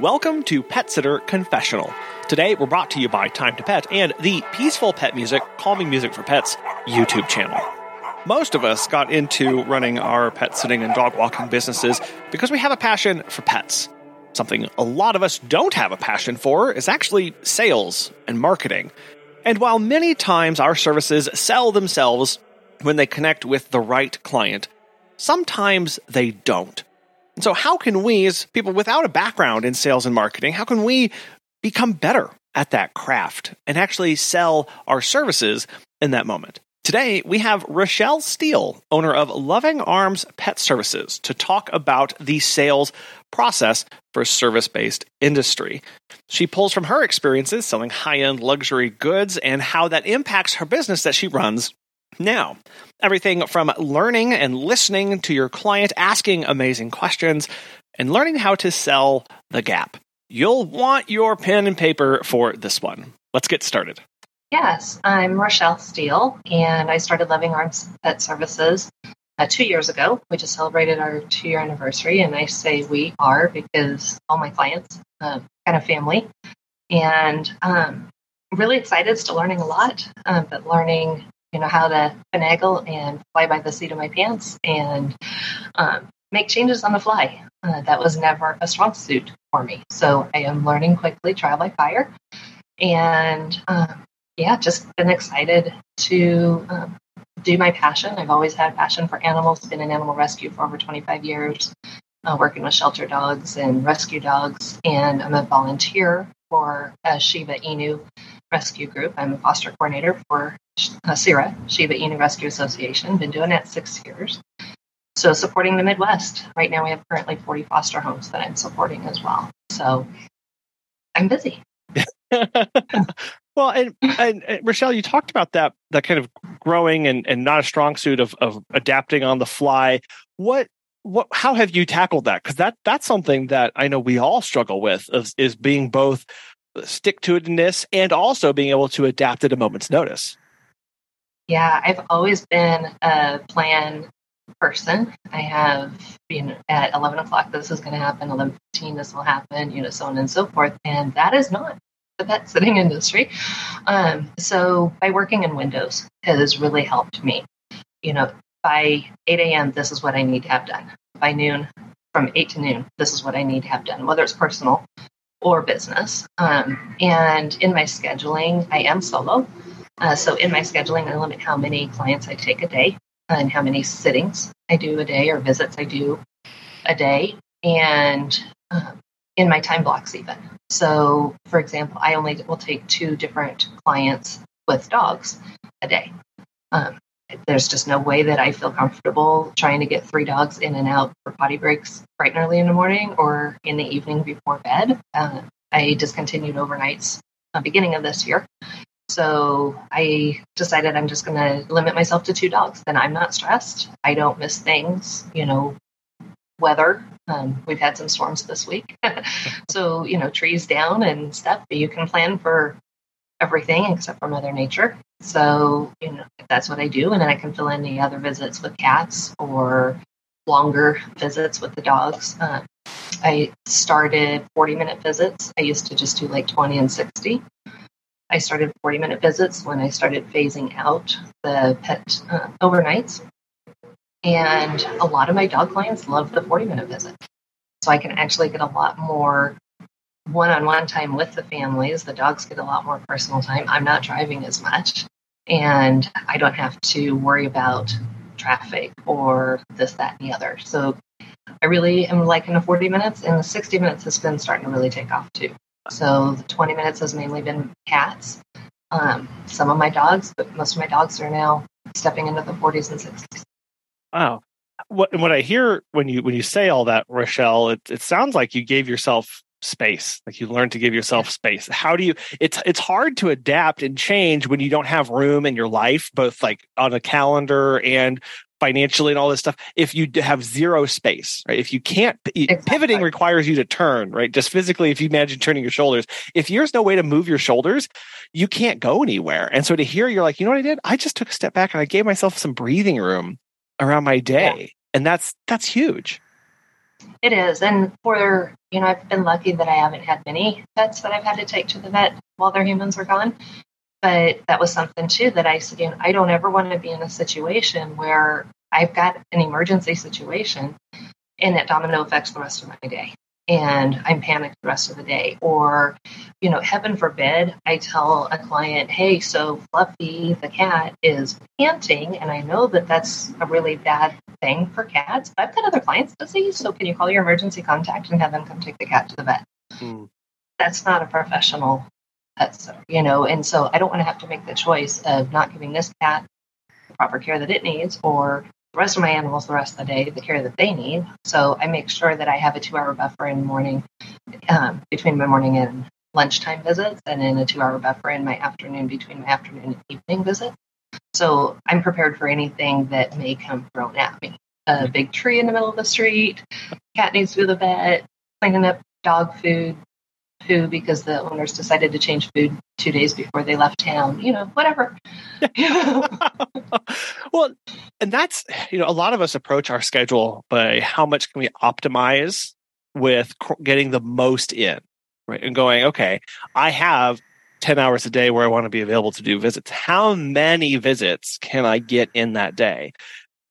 Welcome to Pet Sitter Confessional. Today we're brought to you by Time to Pet and the Peaceful Pet Music, Calming Music for Pets YouTube channel. Most of us got into running our pet sitting and dog walking businesses because we have a passion for pets. Something a lot of us don't have a passion for is actually sales and marketing. And while many times our services sell themselves when they connect with the right client, sometimes they don't. And so, how can we, as people without a background in sales and marketing, how can we become better at that craft and actually sell our services in that moment? Today, we have Rachelle Steele, owner of Loving Arms Pet Services, to talk about the sales process for service based industry. She pulls from her experiences selling high end luxury goods and how that impacts her business that she runs now, everything from learning and listening to your client, asking amazing questions, and learning how to sell the gap. You'll want your pen and paper for this one. Let's get started. Yes, I'm Rachelle Steele, and I started Loving Arms Pet Services uh, two years ago. We just celebrated our two year anniversary, and I say we are because all my clients, uh, kind of family, and um, really excited, still learning a lot, uh, but learning you know how to finagle and fly by the seat of my pants and um, make changes on the fly. Uh, that was never a strong suit for me. So I am learning quickly, trial by fire, and um, yeah, just been excited to um, do my passion. I've always had a passion for animals. Been in animal rescue for over 25 years, uh, working with shelter dogs and rescue dogs, and I'm a volunteer for a Shiba Inu rescue group. I'm a foster coordinator for uh, SIRA, Shiba Inu Rescue Association. Been doing that six years. So supporting the Midwest. Right now we have currently 40 foster homes that I'm supporting as well. So I'm busy. well, and, and, and, Rachelle, you talked about that that kind of growing and, and not a strong suit of, of adapting on the fly. What what how have you tackled that? Because that that's something that I know we all struggle with is, is being both stick to itness and also being able to adapt at a moment's notice. Yeah, I've always been a plan person. I have, know, at 11 o'clock, this is going to happen, 11.15, this will happen, you know, so on and so forth. And that is not the pet sitting industry. Um, so by working in windows has really helped me. You know, by 8 a.m., this is what I need to have done. By noon, from 8 to noon, this is what I need to have done, whether it's personal or business. Um, and in my scheduling, I am solo. Uh, so in my scheduling, I limit how many clients I take a day and how many sittings I do a day or visits I do a day. And um, in my time blocks, even. So, for example, I only will take two different clients with dogs a day. Um, there's just no way that I feel comfortable trying to get three dogs in and out for potty breaks bright and early in the morning or in the evening before bed. Uh, I discontinued overnights uh, beginning of this year. So I decided I'm just going to limit myself to two dogs. Then I'm not stressed. I don't miss things, you know, weather. Um, we've had some storms this week. so, you know, trees down and stuff, but you can plan for everything except for Mother Nature. So, you know, that's what I do. And then I can fill in the other visits with cats or longer visits with the dogs. Uh, I started 40 minute visits. I used to just do like 20 and 60. I started 40 minute visits when I started phasing out the pet uh, overnights. And a lot of my dog clients love the 40 minute visit. So I can actually get a lot more one on one time with the families. The dogs get a lot more personal time. I'm not driving as much, and I don't have to worry about traffic or this, that, and the other. So I really am liking the 40 minutes, and the 60 minutes has been starting to really take off too. So the 20 minutes has mainly been cats. Um, some of my dogs, but most of my dogs are now stepping into the 40s and 60s. Wow. What, what I hear when you when you say all that, Rachelle, it, it sounds like you gave yourself space like you learned to give yourself space how do you it's it's hard to adapt and change when you don't have room in your life both like on a calendar and financially and all this stuff if you have zero space right if you can't exactly. pivoting requires you to turn right just physically if you imagine turning your shoulders if there's no way to move your shoulders you can't go anywhere and so to hear you're like you know what i did i just took a step back and i gave myself some breathing room around my day yeah. and that's that's huge It is. And for, you know, I've been lucky that I haven't had many pets that I've had to take to the vet while their humans are gone. But that was something too that I said, you know, I don't ever want to be in a situation where I've got an emergency situation and it domino affects the rest of my day and I'm panicked the rest of the day. Or, you know, heaven forbid, I tell a client, hey, so Fluffy, the cat, is panting, and I know that that's a really bad thing for cats. But I've got other clients that say, so can you call your emergency contact and have them come take the cat to the vet? Hmm. That's not a professional pet sitter, you know, and so I don't want to have to make the choice of not giving this cat the proper care that it needs or the rest of my animals the rest of the day the care that they need. So I make sure that I have a two hour buffer in the morning um, between my morning and lunchtime visits, and then a two hour buffer in my afternoon between my afternoon and evening visits. So I'm prepared for anything that may come thrown at me. A big tree in the middle of the street, cat needs to go to the vet, cleaning up dog food, poo because the owners decided to change food two days before they left town, you know, whatever. well, and that's, you know, a lot of us approach our schedule by how much can we optimize with getting the most in, right? And going, okay, I have 10 hours a day where I want to be available to do visits. How many visits can I get in that day?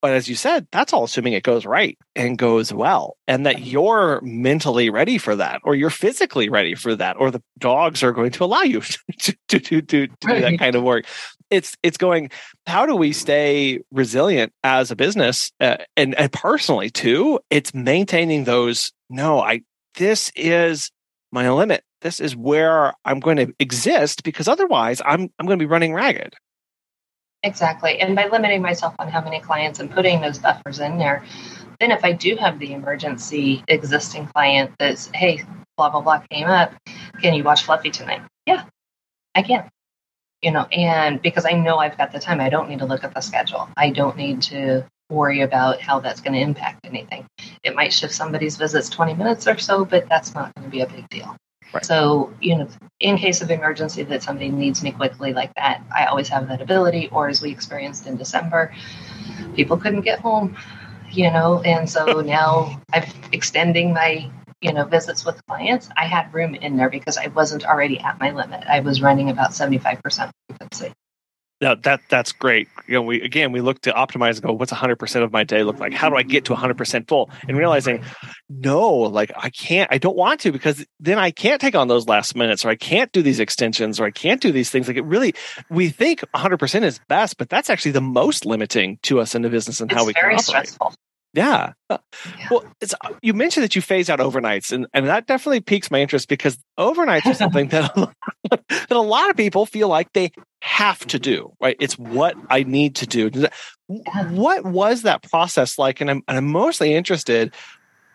But as you said, that's all assuming it goes right and goes well, and that you're mentally ready for that, or you're physically ready for that, or the dogs are going to allow you to, to, to, to, to right. do that kind of work. It's it's going. How do we stay resilient as a business uh, and and personally too? It's maintaining those. No, I this is my limit. This is where I'm going to exist because otherwise I'm I'm going to be running ragged. Exactly. And by limiting myself on how many clients and putting those buffers in there, then if I do have the emergency existing client that's, hey, blah, blah, blah came up, can you watch Fluffy tonight? Yeah, I can. You know, and because I know I've got the time, I don't need to look at the schedule. I don't need to worry about how that's going to impact anything. It might shift somebody's visits 20 minutes or so, but that's not going to be a big deal. Right. So, you know, in case of emergency that somebody needs me quickly like that, I always have that ability. Or as we experienced in December, people couldn't get home, you know, and so now I'm extending my, you know, visits with clients. I had room in there because I wasn't already at my limit. I was running about 75% occupancy. No, that that's great. You know, we again we look to optimize and go, what's 100% of my day look like? How do I get to 100% full? And realizing, no, like I can't, I don't want to because then I can't take on those last minutes, or I can't do these extensions, or I can't do these things. Like it really, we think 100% is best, but that's actually the most limiting to us in the business and it's how we can operate. Stressful. Yeah. yeah. Well, it's you mentioned that you phase out overnights, and, and that definitely piques my interest because overnights are something that a, lot, that a lot of people feel like they have to do. Right? It's what I need to do. What was that process like? And I'm, and I'm mostly interested.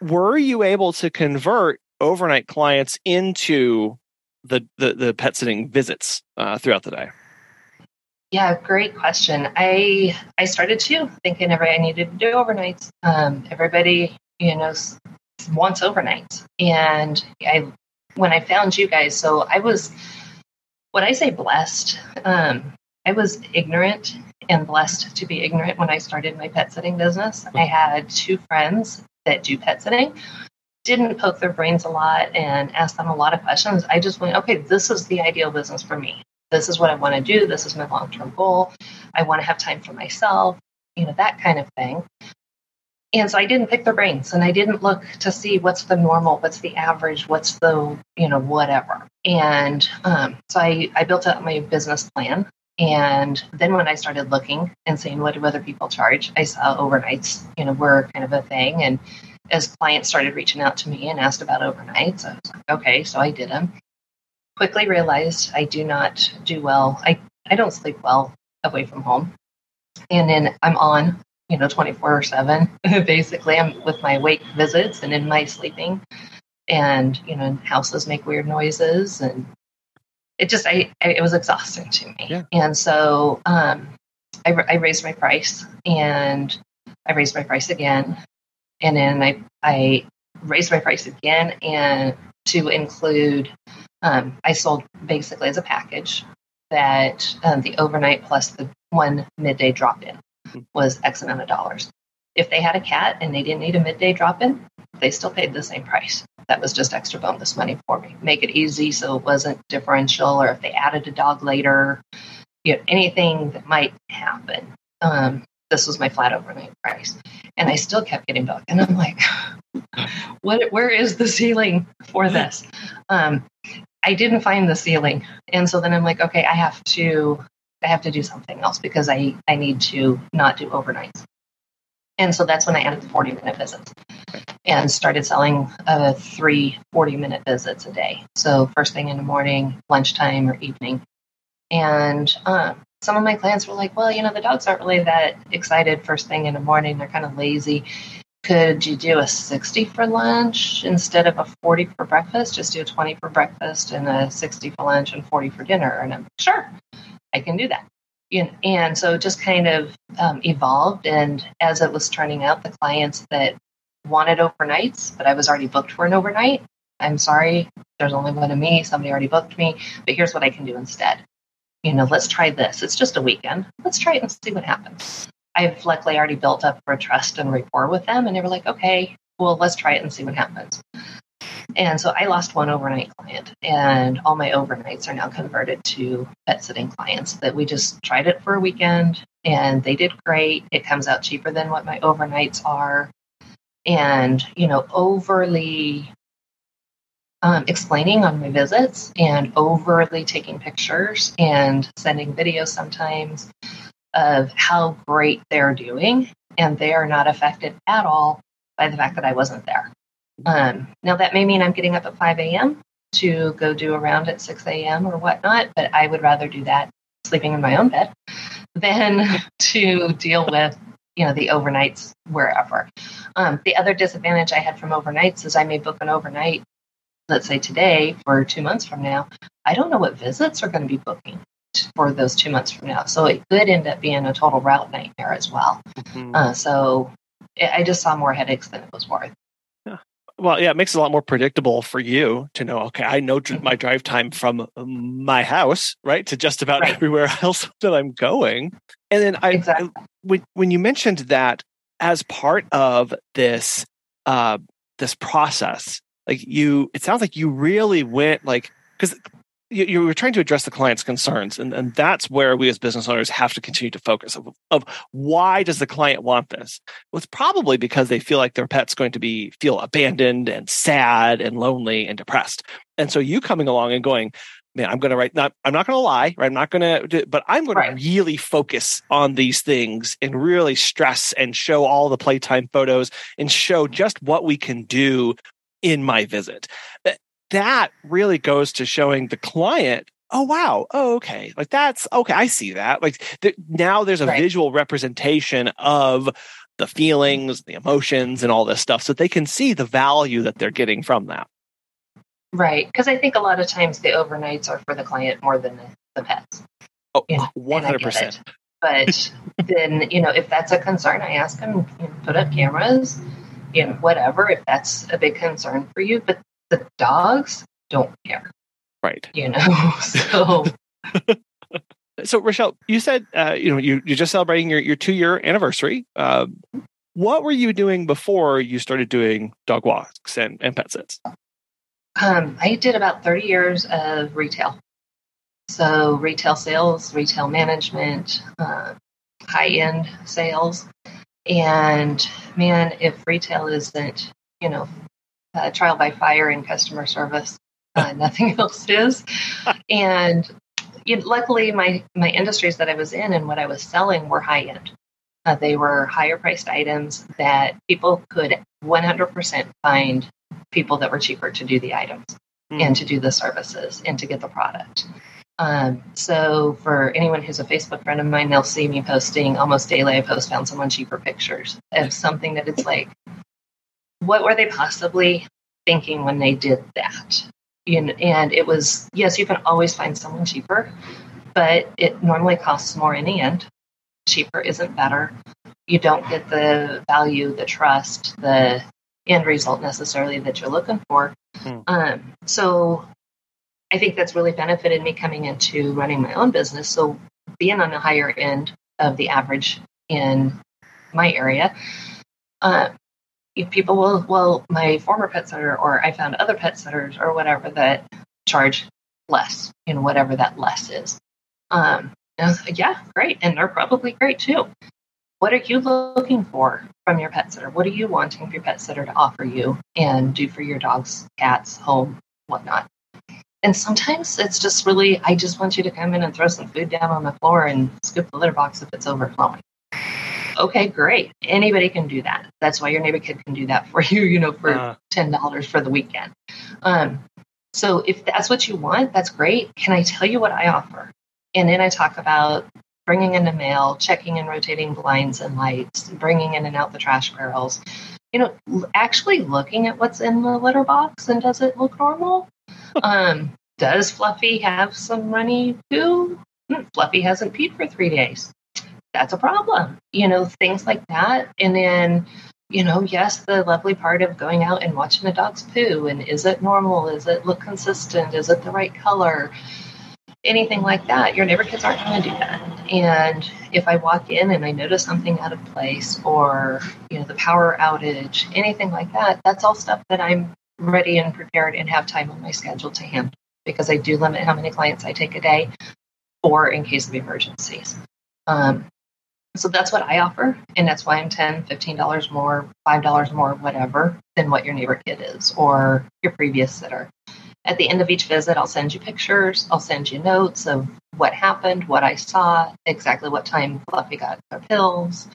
Were you able to convert overnight clients into the the, the pet sitting visits uh, throughout the day? Yeah, great question. I I started too thinking every I needed to do overnights. Um, everybody, you know, wants overnights, and I when I found you guys, so I was when I say blessed, um, I was ignorant and blessed to be ignorant when I started my pet sitting business. I had two friends that do pet sitting. Didn't poke their brains a lot and ask them a lot of questions. I just went, okay, this is the ideal business for me this is what I want to do. This is my long term goal. I want to have time for myself, you know, that kind of thing. And so I didn't pick their brains and I didn't look to see what's the normal, what's the average, what's the, you know, whatever. And um, so I, I built out my business plan. And then when I started looking and seeing what do other people charge, I saw overnights, you know, were kind of a thing. And as clients started reaching out to me and asked about overnights, I was like, okay, so I did them quickly realized I do not do well. I, I don't sleep well away from home. And then I'm on, you know, 24 7. Basically, I'm with my wake visits and in my sleeping. And, you know, houses make weird noises. And it just, I, I it was exhausting to me. Yeah. And so um, I, I raised my price and I raised my price again. And then I, I raised my price again and to include um, I sold basically as a package that um, the overnight plus the one midday drop in was X amount of dollars. If they had a cat and they didn't need a midday drop in, they still paid the same price. That was just extra bonus money for me. Make it easy so it wasn't differential, or if they added a dog later, you know, anything that might happen. Um, this was my flat overnight price. And I still kept getting booked. And I'm like, what where is the ceiling for this? Um, I didn't find the ceiling. And so then I'm like, okay, I have to I have to do something else because I, I need to not do overnights. And so that's when I added the 40 minute visits and started selling uh, three 40 minute visits a day. So first thing in the morning, lunchtime, or evening. And um, some of my clients were like, well, you know, the dogs aren't really that excited first thing in the morning. They're kind of lazy. Could you do a 60 for lunch instead of a 40 for breakfast? Just do a 20 for breakfast and a 60 for lunch and 40 for dinner. And I'm sure, I can do that. And so it just kind of um, evolved. And as it was turning out, the clients that wanted overnights, but I was already booked for an overnight, I'm sorry, there's only one of me. Somebody already booked me, but here's what I can do instead you know, let's try this. It's just a weekend. Let's try it and see what happens. I've luckily already built up a trust and rapport with them, and they were like, okay, well, let's try it and see what happens. And so I lost one overnight client, and all my overnights are now converted to pet sitting clients that we just tried it for a weekend and they did great. It comes out cheaper than what my overnights are. And, you know, overly um, explaining on my visits and overly taking pictures and sending videos sometimes of how great they're doing. And they are not affected at all by the fact that I wasn't there. Um, now, that may mean I'm getting up at 5 a.m. to go do a round at 6 a.m. or whatnot, but I would rather do that sleeping in my own bed than to deal with you know the overnights wherever um, the other disadvantage i had from overnights is i may book an overnight let's say today for two months from now, I don't know what visits are going to be booking for those two months from now. So it could end up being a total route nightmare as well. Mm-hmm. Uh, so I just saw more headaches than it was worth. Yeah. Well, yeah, it makes it a lot more predictable for you to know, okay, I know mm-hmm. my drive time from my house, right, to just about right. everywhere else that I'm going. And then I, exactly. I when, when you mentioned that as part of this, uh, this process, like you it sounds like you really went like because you, you, were trying to address the client's concerns and, and that's where we as business owners have to continue to focus of, of why does the client want this well it's probably because they feel like their pet's going to be feel abandoned and sad and lonely and depressed and so you coming along and going man i'm going to write not i'm not going to lie right i'm not going to but i'm going right. to really focus on these things and really stress and show all the playtime photos and show just what we can do in my visit. That really goes to showing the client oh wow oh okay like that's okay i see that like th- now there's a right. visual representation of the feelings the emotions and all this stuff so they can see the value that they're getting from that right because i think a lot of times the overnights are for the client more than the, the pets oh you know, 100% but then you know if that's a concern i ask them you know, put up cameras you know, whatever, if that's a big concern for you. But the dogs don't care. Right. You know, so. so Rachelle, you said uh, you know you you're just celebrating your your two year anniversary. Uh, what were you doing before you started doing dog walks and, and pet sits? Um, I did about 30 years of retail. So, retail sales, retail management, uh, high end sales. And man, if retail isn't, you know, uh, trial by fire in customer service, uh, nothing else is. And luckily, my my industries that I was in and what I was selling were high end. Uh, they were higher priced items that people could 100% find people that were cheaper to do the items mm. and to do the services and to get the product. Um, so for anyone who's a Facebook friend of mine, they'll see me posting almost daily. I post found someone cheaper pictures of something that it's like, what were they possibly thinking when they did that? and it was yes, you can always find someone cheaper, but it normally costs more in the end. Cheaper isn't better. You don't get the value, the trust, the end result necessarily that you're looking for. Hmm. Um, so I think that's really benefited me coming into running my own business. So being on the higher end of the average in my area Um, if people will, well, my former pet sitter, or I found other pet sitters, or whatever that charge less, you know, whatever that less is. Um, yeah, great, and they're probably great too. What are you looking for from your pet sitter? What are you wanting your pet sitter to offer you and do for your dogs, cats, home, whatnot? And sometimes it's just really, I just want you to come in and throw some food down on the floor and scoop the litter box if it's overflowing. Okay, great. Anybody can do that. That's why your neighbor kid can do that for you, you know, for uh. $10 for the weekend. Um, so if that's what you want, that's great. Can I tell you what I offer? And then I talk about bringing in the mail, checking and rotating blinds and lights, bringing in and out the trash barrels. You know, actually looking at what's in the litter box and does it look normal? um, does Fluffy have some runny poo? Hmm, Fluffy hasn't peed for three days. That's a problem. You know, things like that. And then, you know, yes, the lovely part of going out and watching the dog's poo and is it normal? Is it look consistent? Is it the right color? anything like that, your neighbor kids aren't going to do that. And if I walk in and I notice something out of place or, you know, the power outage, anything like that, that's all stuff that I'm ready and prepared and have time on my schedule to handle because I do limit how many clients I take a day or in case of emergencies. Um, so that's what I offer. And that's why I'm $10, $15 more, $5 more, whatever, than what your neighbor kid is or your previous sitter. At the end of each visit, I'll send you pictures, I'll send you notes of what happened, what I saw, exactly what time Fluffy got her pills,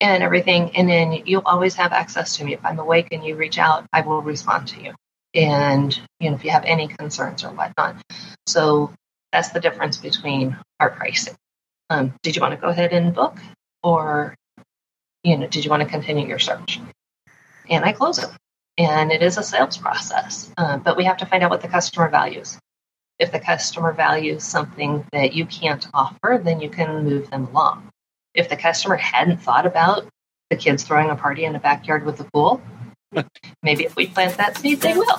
and everything. And then you'll always have access to me. If I'm awake and you reach out, I will respond to you. And you know, if you have any concerns or whatnot. So that's the difference between our pricing. Um, did you want to go ahead and book, or you know, did you want to continue your search? And I close it and it is a sales process. Uh, but we have to find out what the customer values. If the customer values something that you can't offer, then you can move them along. If the customer hadn't thought about the kids throwing a party in the backyard with the pool, maybe if we plant that seed, they will.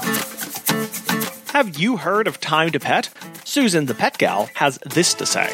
Have you heard of Time to Pet? Susan, the pet gal, has this to say.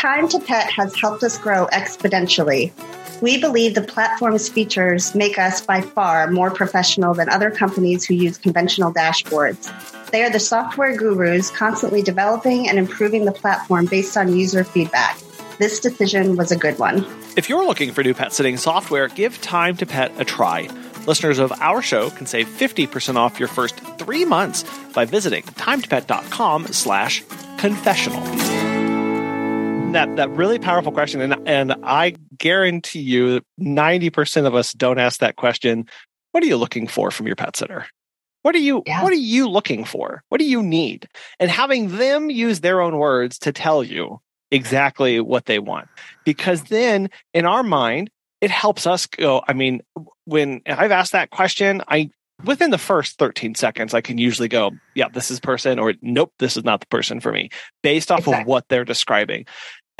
Time to Pet has helped us grow exponentially. We believe the platform's features make us by far more professional than other companies who use conventional dashboards. They are the software gurus constantly developing and improving the platform based on user feedback. This decision was a good one. If you're looking for new pet sitting software, give Time to Pet a try. Listeners of our show can save 50% off your first three months by visiting timetopet.com slash confessional that that really powerful question, and and I guarantee you, ninety percent of us don't ask that question. What are you looking for from your pet sitter? What are you yeah. What are you looking for? What do you need? And having them use their own words to tell you exactly what they want, because then in our mind it helps us go. I mean, when I've asked that question, I within the first 13 seconds, I can usually go, yeah, this is person, or nope, this is not the person for me, based off exactly. of what they're describing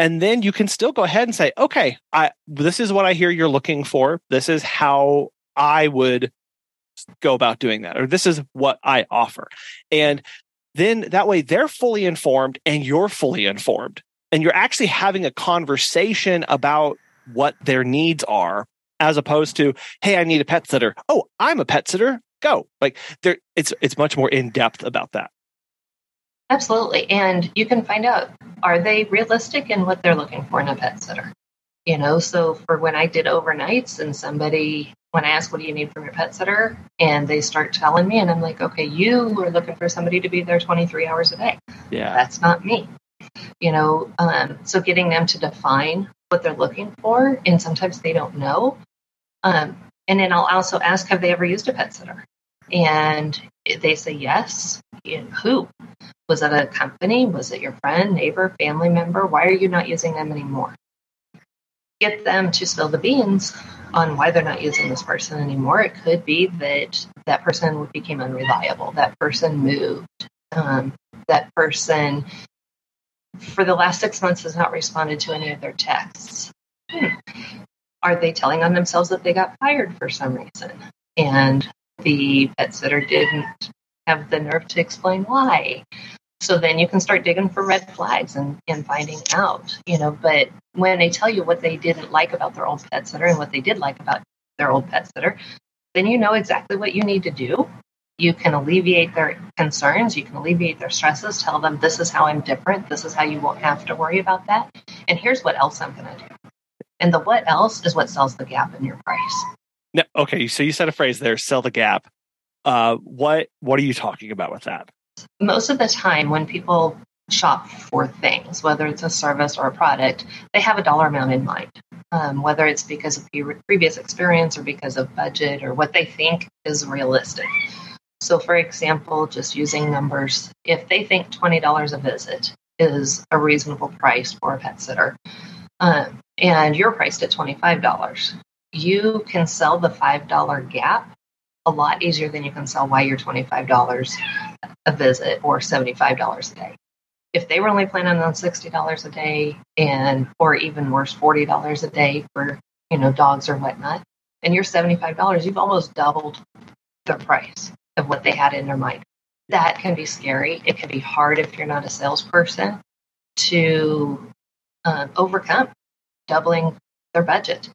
and then you can still go ahead and say okay i this is what i hear you're looking for. This is how i would go about doing that or this is what i offer. And then that way they're fully informed and you're fully informed. And you're actually having a conversation about what their needs are as opposed to hey i need a pet sitter. Oh i'm a pet sitter. Go. Like there it's it's much more in depth about that Absolutely. And you can find out are they realistic in what they're looking for in a pet sitter? You know, so for when I did overnights and somebody, when I ask, what do you need from your pet sitter? And they start telling me, and I'm like, okay, you are looking for somebody to be there 23 hours a day. Yeah. That's not me. You know, um, so getting them to define what they're looking for, and sometimes they don't know. Um, and then I'll also ask, have they ever used a pet sitter? And they say yes. And who? Was it a company? Was it your friend, neighbor, family member? Why are you not using them anymore? Get them to spill the beans on why they're not using this person anymore. It could be that that person became unreliable. That person moved. Um, that person, for the last six months, has not responded to any of their texts. Hmm. Are they telling on themselves that they got fired for some reason? And the pet sitter didn't have the nerve to explain why. So then you can start digging for red flags and, and finding out, you know. But when they tell you what they didn't like about their old pet sitter and what they did like about their old pet sitter, then you know exactly what you need to do. You can alleviate their concerns, you can alleviate their stresses, tell them this is how I'm different, this is how you won't have to worry about that, and here's what else I'm going to do. And the what else is what sells the gap in your price. No, okay, so you said a phrase there, sell the gap. Uh, what what are you talking about with that? Most of the time, when people shop for things, whether it's a service or a product, they have a dollar amount in mind. Um, whether it's because of previous experience or because of budget or what they think is realistic. So, for example, just using numbers, if they think $20 a visit is a reasonable price for a pet sitter, um, and you're priced at $25, you can sell the $5 gap a lot easier than you can sell why you're $25 a visit or $75 a day if they were only planning on sixty dollars a day and or even worse forty dollars a day for you know dogs or whatnot, and you're seventy five dollars, you've almost doubled the price of what they had in their mind. That can be scary. It can be hard if you're not a salesperson to uh, overcome doubling their budget.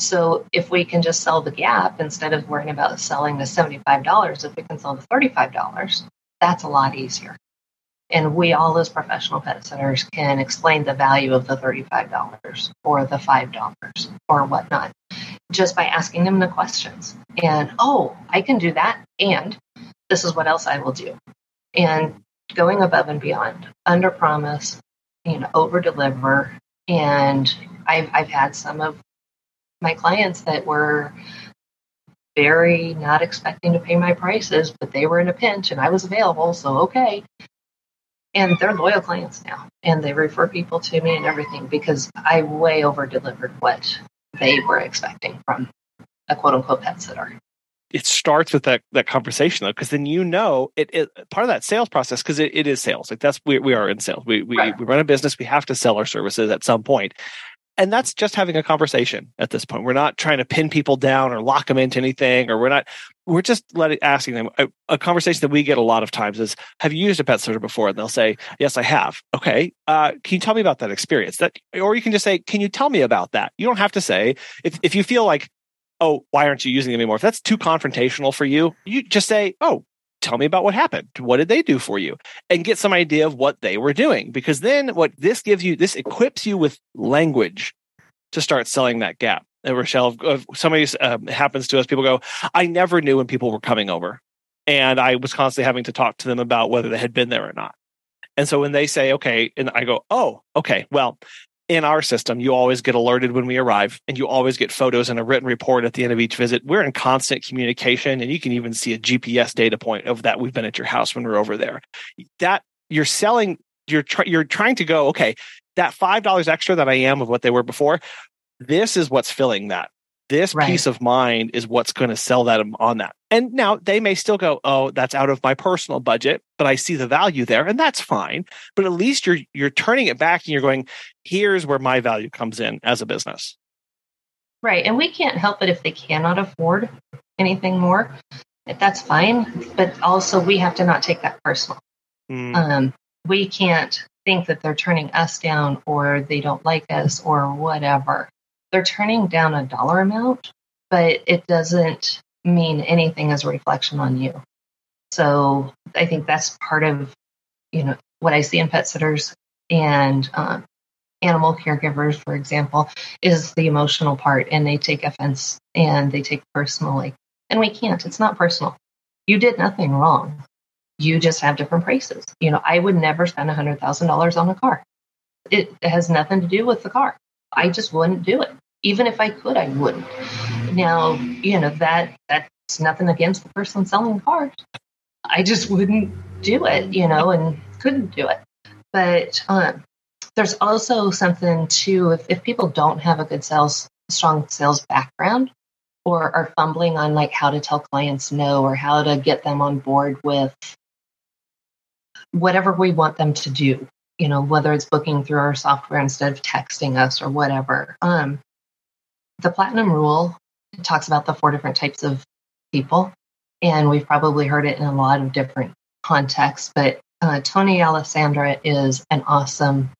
So if we can just sell the gap instead of worrying about selling the $75, if we can sell the $35, that's a lot easier. And we all, as professional pet sitters, can explain the value of the $35 or the $5 or whatnot just by asking them the questions. And, oh, I can do that. And this is what else I will do. And going above and beyond, under promise, you know, over deliver. And I've, I've had some of my clients that were very not expecting to pay my prices, but they were in a pinch and I was available. So, okay, and they're loyal clients now and they refer people to me and everything because i way over delivered what they were expecting from a quote unquote pet sitter. It starts with that that conversation though because then you know it, it, part of that sales process because it, it is sales. Like that's we, we are in sales. We we, right. we run a business. We have to sell our services at some point and that's just having a conversation at this point. We're not trying to pin people down or lock them into anything or we're not we're just letting asking them a, a, conversation that we get a lot of times is have you used a pet sitter before and they'll say yes i have. Okay uh, can you tell me about that experience? That or you can just say can you tell me about that? You don't have to say. If, if you feel like oh why aren't you using them anymore? If that's too confrontational for you you just say oh tell me about what happened what did they do for you and get some idea of what they were doing because then what this gives you this equips you with language to start selling that gap uh, Rachelle, if somebody uh, happens to us, people go, I never knew when people were coming over. And I was constantly having to talk to them about whether they had been there or not. And so when they say, okay, and I go, oh, okay, well, in our system, you always get alerted when we arrive and you always get photos and a written report at the end of each visit. We're in constant communication and you can even see a GPS data point of that we've been at your house when we're over there. That you're selling, you're, you're trying to go, okay, that $5 extra that I am of what they were before, this is what's filling that. This right. peace of mind is what's going to sell that on that. And now they may still go, "Oh, that's out of my personal budget," but I see the value there, and that's fine. But at least you're you're turning it back and you're going, "Here's where my value comes in as a business." Right, and we can't help it if they cannot afford anything more. That's fine, but also we have to not take that personal. Mm. Um, we can't think that they're turning us down or they don't like us or whatever they're turning down a dollar amount, but it doesn't mean anything as a reflection on you. So I think that's part of, you know, what I see in pet sitters and um, animal caregivers, for example, is the emotional part, and they take offense and they take personally. And we can't. It's not personal. You did nothing wrong. You just have different prices. You know, I would never spend hundred thousand dollars on a car. It has nothing to do with the car. I just wouldn't do it even if I could, I wouldn't. Now, you know, that that's nothing against the person selling cars. I just wouldn't do it, you know, and couldn't do it. But um, there's also something too, if, if people don't have a good sales, strong sales background or are fumbling on like how to tell clients no or how to get them on board with whatever we want them to do, you know, whether it's booking through our software instead of texting us or whatever. Um, the platinum rule talks about the four different types of people, and we've probably heard it in a lot of different contexts. But uh, Tony Alessandra is an awesome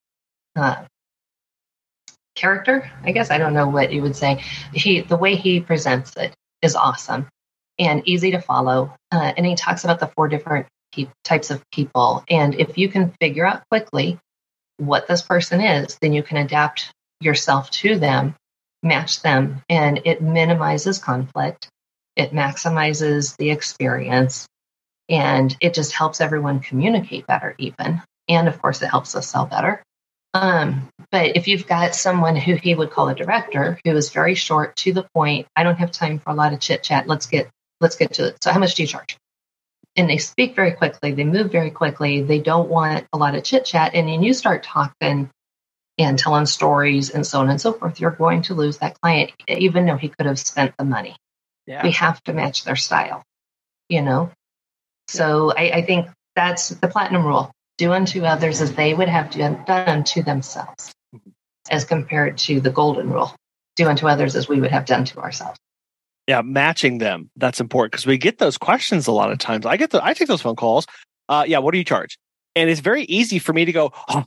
uh, character. I guess I don't know what you would say. He the way he presents it is awesome and easy to follow. Uh, and he talks about the four different pe- types of people. And if you can figure out quickly what this person is, then you can adapt yourself to them, match them, and it minimizes conflict. It maximizes the experience and it just helps everyone communicate better, even. And of course, it helps us sell better. Um, but if you've got someone who he would call a director who is very short to the point, I don't have time for a lot of chit chat. Let's get let's get to it. So how much do you charge? And they speak very quickly, they move very quickly, they don't want a lot of chit chat. And then you start talking and telling stories and so on and so forth, you're going to lose that client, even though he could have spent the money. Yeah. We have to match their style, you know? So I, I think that's the platinum rule do unto others as they would have done unto themselves, mm-hmm. as compared to the golden rule do unto others as we would have done to ourselves. Yeah, matching them. That's important because we get those questions a lot of times. I get the I take those phone calls. Uh, yeah, what do you charge? And it's very easy for me to go, oh,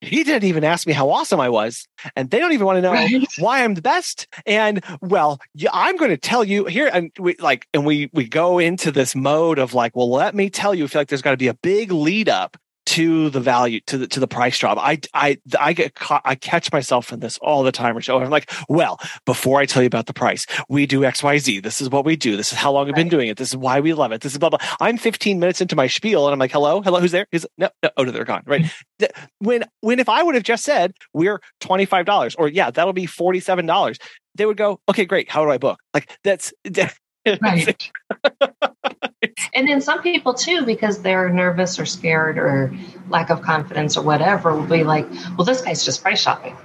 he didn't even ask me how awesome I was. And they don't even want to know right. why I'm the best. And well, yeah, I'm going to tell you here. And we like, and we, we go into this mode of like, well, let me tell you, I feel like there's got to be a big lead up to the value to the to the price drop. I I I get caught, I catch myself in this all the time. Rachel, I'm like, well, before I tell you about the price, we do X Y Z. This is what we do. This is how long right. I've been doing it. This is why we love it. This is blah blah. I'm 15 minutes into my spiel, and I'm like, hello, hello, who's there? Is no, no, oh no, they're gone. Right. Mm-hmm. when when if I would have just said we're twenty five dollars, or yeah, that'll be forty seven dollars, they would go, okay, great. How do I book? Like that's. right. and then some people too, because they're nervous or scared or lack of confidence or whatever, will be like, "Well, this guy's just price shopping."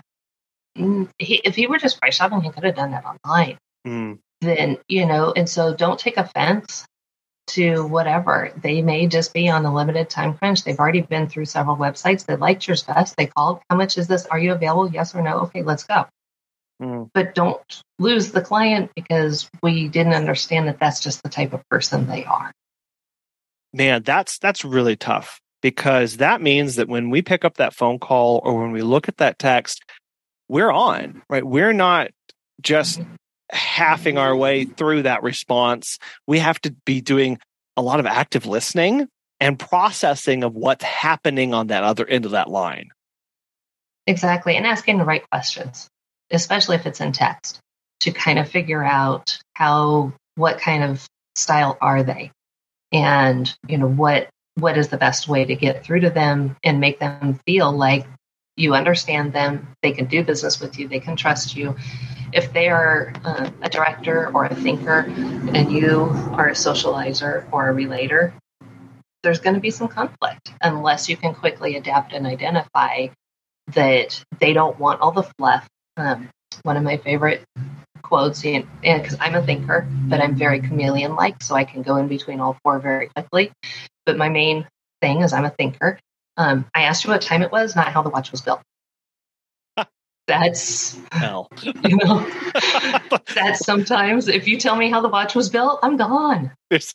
He, if he were just price shopping, he could have done that online. Mm. Then you know, and so don't take offense to whatever they may just be on a limited time crunch. They've already been through several websites. They liked yours best. They called. How much is this? Are you available? Yes or no? Okay, let's go. Mm. But don't lose the client because we didn't understand that that's just the type of person they are. Man, that's that's really tough because that means that when we pick up that phone call or when we look at that text, we're on, right? We're not just mm-hmm. halving our way through that response. We have to be doing a lot of active listening and processing of what's happening on that other end of that line. Exactly. And asking the right questions especially if it's in text, to kind of figure out how what kind of style are they, and you know what what is the best way to get through to them and make them feel like you understand them, they can do business with you, they can trust you. If they are uh, a director or a thinker and you are a socializer or a relator, there's going to be some conflict unless you can quickly adapt and identify that they don't want all the fluff um, one of my favorite quotes, and because I'm a thinker, but I'm very chameleon like, so I can go in between all four very quickly. But my main thing is I'm a thinker. Um, I asked you what time it was, not how the watch was built. That's hell. You know, that's sometimes if you tell me how the watch was built, I'm gone.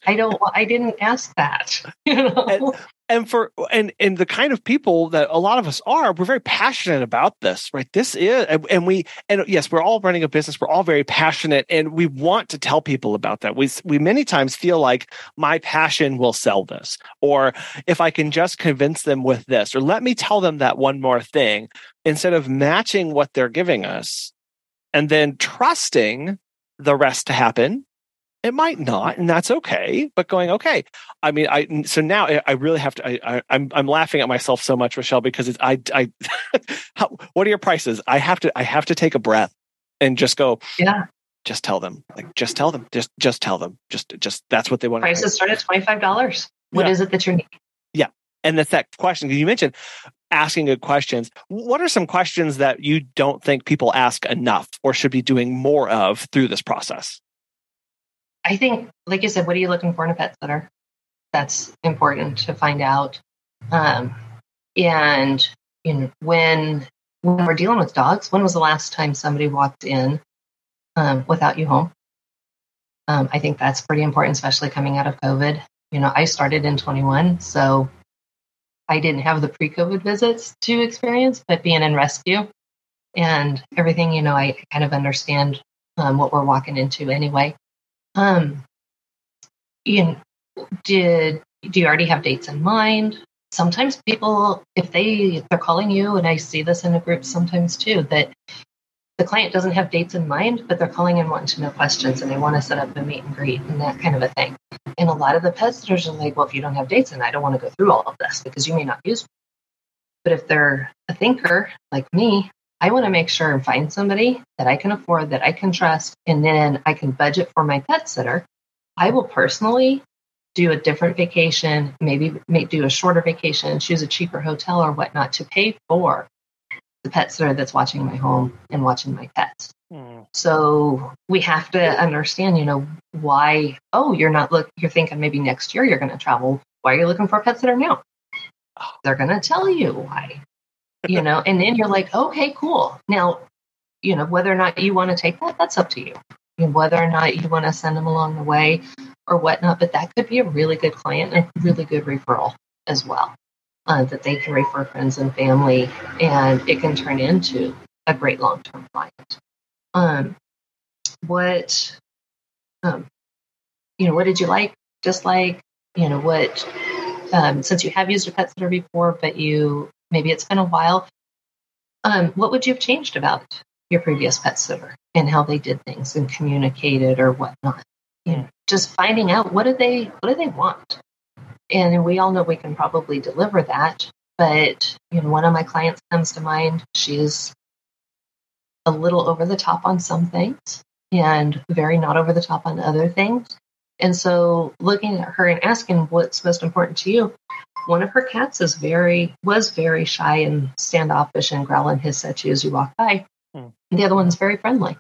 I don't. I didn't ask that. You know. And, and for and and the kind of people that a lot of us are we're very passionate about this right this is and we and yes we're all running a business we're all very passionate and we want to tell people about that we we many times feel like my passion will sell this or if i can just convince them with this or let me tell them that one more thing instead of matching what they're giving us and then trusting the rest to happen it might not, and that's okay. But going okay, I mean, I so now I really have to. I, I I'm, I'm laughing at myself so much, Rachelle, because it's I I. how, what are your prices? I have to I have to take a breath and just go. Yeah. Just tell them, like, just tell them, just just tell them, just just that's what they want. Prices start at twenty five dollars. What yeah. is it that you need? Yeah, and that's that question you mentioned asking good questions. What are some questions that you don't think people ask enough or should be doing more of through this process? I think, like you said, what are you looking for in a pet sitter? That's important to find out. Um, and you know, when when we're dealing with dogs, when was the last time somebody walked in um, without you home? Um, I think that's pretty important, especially coming out of COVID. You know, I started in 21, so I didn't have the pre-COVID visits to experience, but being in rescue, and everything, you know, I kind of understand um, what we're walking into anyway. Um, you did do you already have dates in mind? Sometimes people, if they they're calling you, and I see this in a group sometimes too, that the client doesn't have dates in mind, but they're calling in wanting to know questions and they want to set up a meet and greet and that kind of a thing. And a lot of the pet sitters are like, well, if you don't have dates, then I don't want to go through all of this because you may not use me. But if they're a thinker like me, I want to make sure and find somebody that I can afford, that I can trust, and then I can budget for my pet sitter. I will personally do a different vacation, maybe do a shorter vacation, choose a cheaper hotel or whatnot to pay for the pet sitter that's watching my home and watching my pets. Mm. So we have to understand, you know, why, oh, you're not look you're thinking maybe next year you're gonna travel. Why are you looking for a pet sitter now? Oh. They're gonna tell you why. You know, and then you're like, okay, cool. Now, you know, whether or not you want to take that, that's up to you. And whether or not you want to send them along the way or whatnot, but that could be a really good client and a really good referral as well uh, that they can refer friends and family, and it can turn into a great long term client. Um, what, um, you know, what did you like? Just like, you know, what, um, since you have used a pet sitter before, but you maybe it's been a while, um, what would you have changed about your previous pet sitter and how they did things and communicated or whatnot? You know, just finding out what do they what do they want and we all know we can probably deliver that. But you know, one of my clients comes to mind. She's a little over the top on some things and very not over the top on other things. And so looking at her and asking what's most important to you, one of her cats is very was very shy and standoffish and growling his settee as you walk by. Hmm. The other one's very friendly.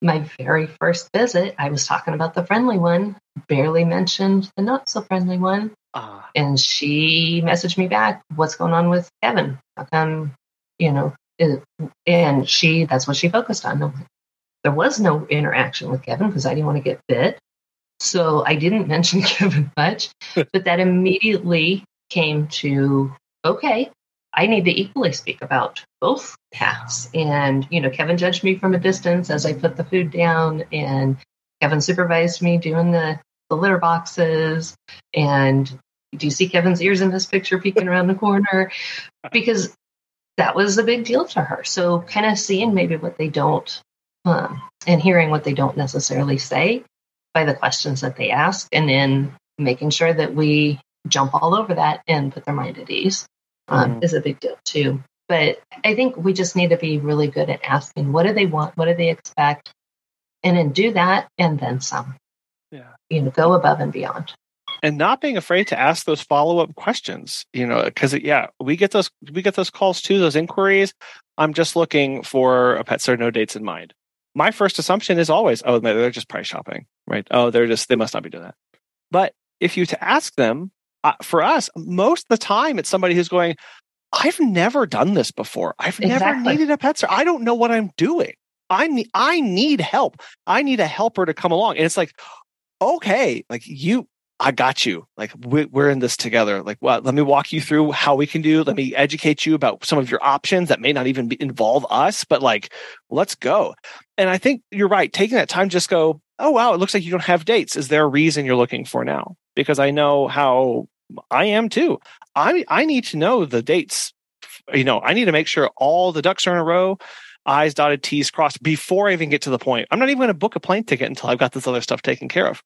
My very first visit, I was talking about the friendly one, barely mentioned the not so friendly one. Uh, and she messaged me back, what's going on with Kevin? How come, you know, it, and she, that's what she focused on. There was no interaction with Kevin because I didn't want to get bit. So I didn't mention Kevin much, but that immediately came to, okay, I need to equally speak about both paths. And, you know, Kevin judged me from a distance as I put the food down and Kevin supervised me doing the the litter boxes and do you see Kevin's ears in this picture peeking around the corner? Because that was a big deal to her. So kind of seeing maybe what they don't um, and hearing what they don't necessarily say by the questions that they ask and then making sure that we jump all over that and put their mind at ease um, mm. is a big deal too. But I think we just need to be really good at asking what do they want? What do they expect? And then do that and then some yeah. you know go above and beyond and not being afraid to ask those follow-up questions you know because yeah we get those we get those calls too those inquiries i'm just looking for a pet sitter no dates in mind my first assumption is always oh they're just price shopping right oh they're just they must not be doing that but if you to ask them uh, for us most of the time it's somebody who's going i've never done this before i've exactly. never needed a pet sitter i don't know what i'm doing I need I need help. I need a helper to come along. And it's like, okay, like you, I got you. Like we're in this together. Like, well, let me walk you through how we can do. Let me educate you about some of your options that may not even be, involve us, but like, let's go. And I think you're right. Taking that time, just go. Oh wow, it looks like you don't have dates. Is there a reason you're looking for now? Because I know how I am too. I I need to know the dates. You know, I need to make sure all the ducks are in a row. I's dotted, T's crossed before I even get to the point. I'm not even going to book a plane ticket until I've got this other stuff taken care of.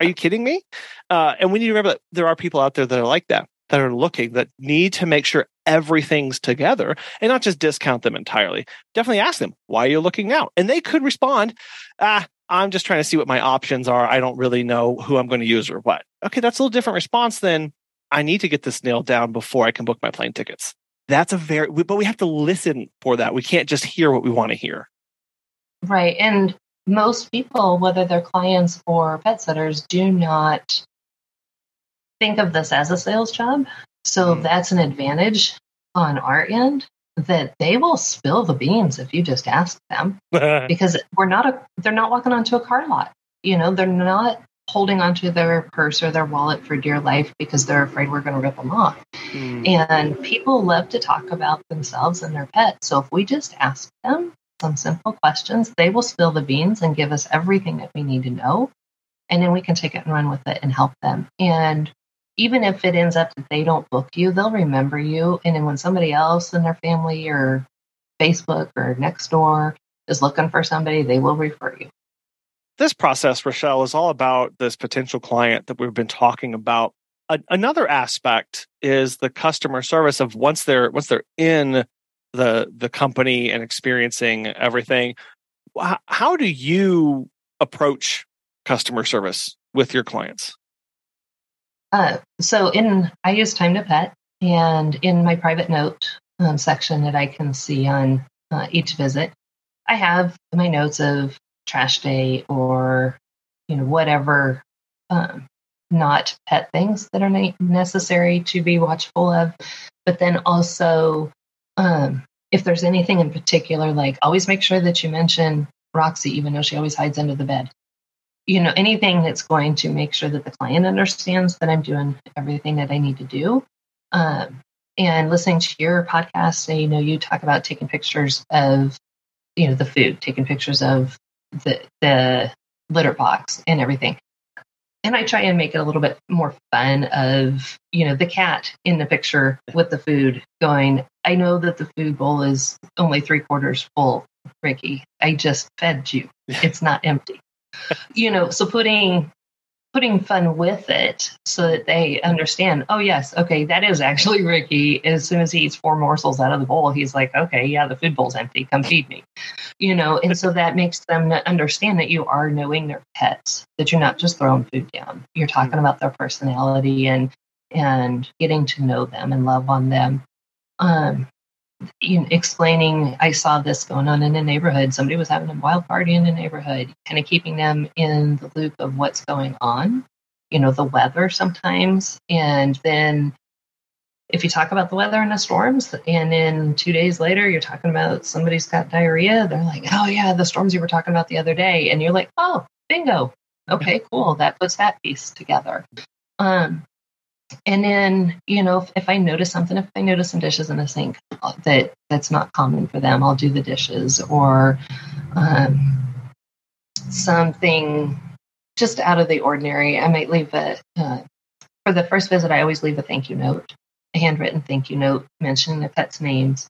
Are you kidding me? Uh, and we need to remember that there are people out there that are like that, that are looking, that need to make sure everything's together and not just discount them entirely. Definitely ask them, why are you looking now? And they could respond, ah, I'm just trying to see what my options are. I don't really know who I'm going to use or what. Okay, that's a little different response than I need to get this nailed down before I can book my plane tickets. That's a very, but we have to listen for that. We can't just hear what we want to hear. Right. And most people, whether they're clients or pet sitters, do not think of this as a sales job. So mm. that's an advantage on our end that they will spill the beans if you just ask them because we're not a they're not walking onto a car lot. You know, they're not holding onto their purse or their wallet for dear life because they're afraid we're going to rip them off. Mm. And people love to talk about themselves and their pets. So if we just ask them some simple questions, they will spill the beans and give us everything that we need to know. And then we can take it and run with it and help them. And even if it ends up that they don't book you, they'll remember you. And then when somebody else in their family or Facebook or next door is looking for somebody, they will refer you. This process, Rachelle, is all about this potential client that we've been talking about. A- another aspect is the customer service of once they're once they're in the the company and experiencing everything. How do you approach customer service with your clients? Uh, so in I use Time to Pet, and in my private note um, section that I can see on uh, each visit, I have my notes of trash day or you know whatever um, not pet things that are necessary to be watchful of, but then also um, if there's anything in particular, like always make sure that you mention Roxy, even though she always hides under the bed. You know anything that's going to make sure that the client understands that i'm doing everything that i need to do. Um, and listening to your podcast you know you talk about taking pictures of you know the food taking pictures of the the litter box and everything and i try and make it a little bit more fun of you know the cat in the picture with the food going i know that the food bowl is only three quarters full ricky. I just fed you. It's not empty. You know, so putting putting fun with it so that they understand, oh yes, okay, that is actually Ricky. As soon as he eats four morsels out of the bowl, he's like, okay, yeah, the food bowl's empty. Come feed me. You know, and so that makes them understand that you are knowing their pets, that you're not just throwing food down. You're talking about their personality and and getting to know them and love on them. Um, explaining I saw this going on in the neighborhood. Somebody was having a wild party in the neighborhood, kind of keeping them in the loop of what's going on, you know, the weather sometimes. And then if you talk about the weather and the storms, and then two days later you're talking about somebody's got diarrhea, they're like, oh, yeah, the storms you were talking about the other day. And you're like, oh, bingo. Okay, cool. That puts that piece together. Um, and then you know if, if, i notice something if i notice some dishes in the sink uh, that that's not common for them i'll do the dishes or um, something just out of the ordinary. I might leave a uh, for the first visit i always leave a thank you note a handwritten thank you note mentioning the pet's names.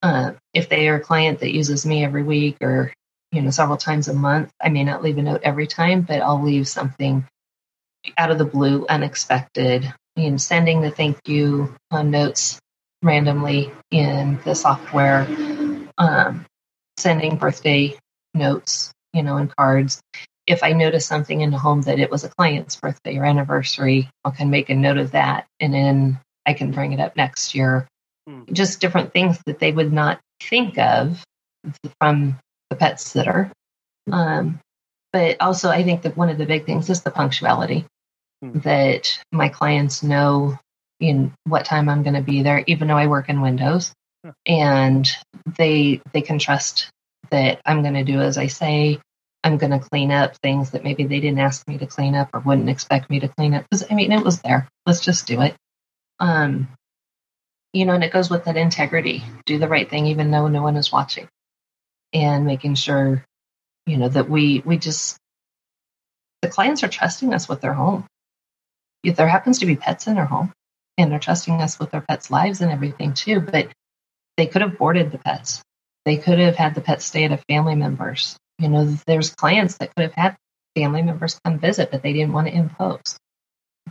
Uh, if they are a client that uses me every week or you know several times a month i may not leave a note every time but i'll leave something out of the blue unexpected you know, sending the thank you uh, notes randomly in the software, um, sending birthday notes, you know, and cards. If I notice something in the home that it was a client's birthday or anniversary, I can make a note of that, and then I can bring it up next year. Hmm. Just different things that they would not think of from the pet sitter. Um, but also, I think that one of the big things is the punctuality hmm. that my clients know in what time I'm going to be there, even though I work in Windows, huh. and they they can trust that I'm going to do as I say. I'm going to clean up things that maybe they didn't ask me to clean up or wouldn't expect me to clean up because I mean it was there. Let's just do it. Um, you know, and it goes with that integrity. Do the right thing even though no one is watching, and making sure you know that we we just the clients are trusting us with their home if there happens to be pets in their home and they're trusting us with their pets' lives and everything too, but they could have boarded the pets. They could have had the pets stay at a family member's. You know, there's clients that could have had family members come visit, but they didn't want to impose.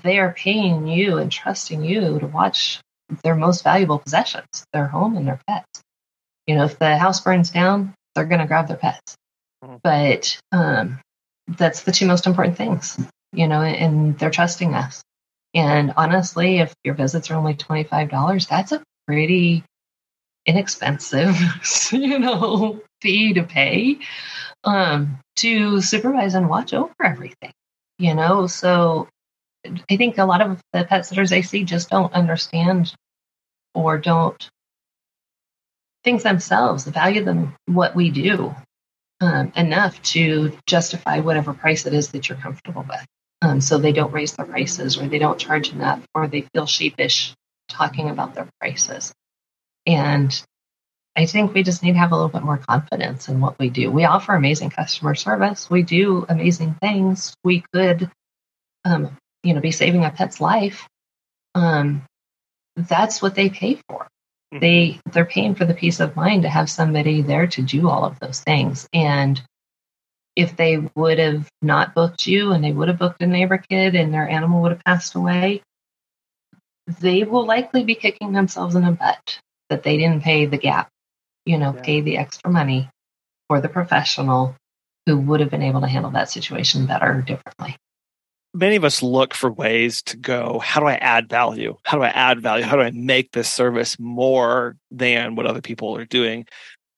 They are paying you and trusting you to watch their most valuable possessions, their home and their pets. You know, if the house burns down, they're going to grab their pets. Mm-hmm. But um, that's the two most important things you know, and they're trusting us. And honestly, if your visits are only $25, that's a pretty inexpensive, you know, fee to pay um, to supervise and watch over everything, you know. So I think a lot of the pet sitters I see just don't understand or don't think themselves value them what we do um, enough to justify whatever price it is that you're comfortable with um, so they don't raise their prices or they don't charge enough or they feel sheepish talking about their prices. And I think we just need to have a little bit more confidence in what we do. We offer amazing customer service. We do amazing things. We could, um, you know, be saving a pet's life. Um, that's what they pay for. Mm-hmm. They they're paying for the peace of mind to have somebody there to do all of those things. And if they would have not booked you and they would have booked a neighbor kid and their animal would have passed away, they will likely be kicking themselves in the butt that they didn't pay the gap, you know, yeah. pay the extra money for the professional who would have been able to handle that situation better or differently. Many of us look for ways to go, how do I add value? How do I add value? How do I make this service more than what other people are doing?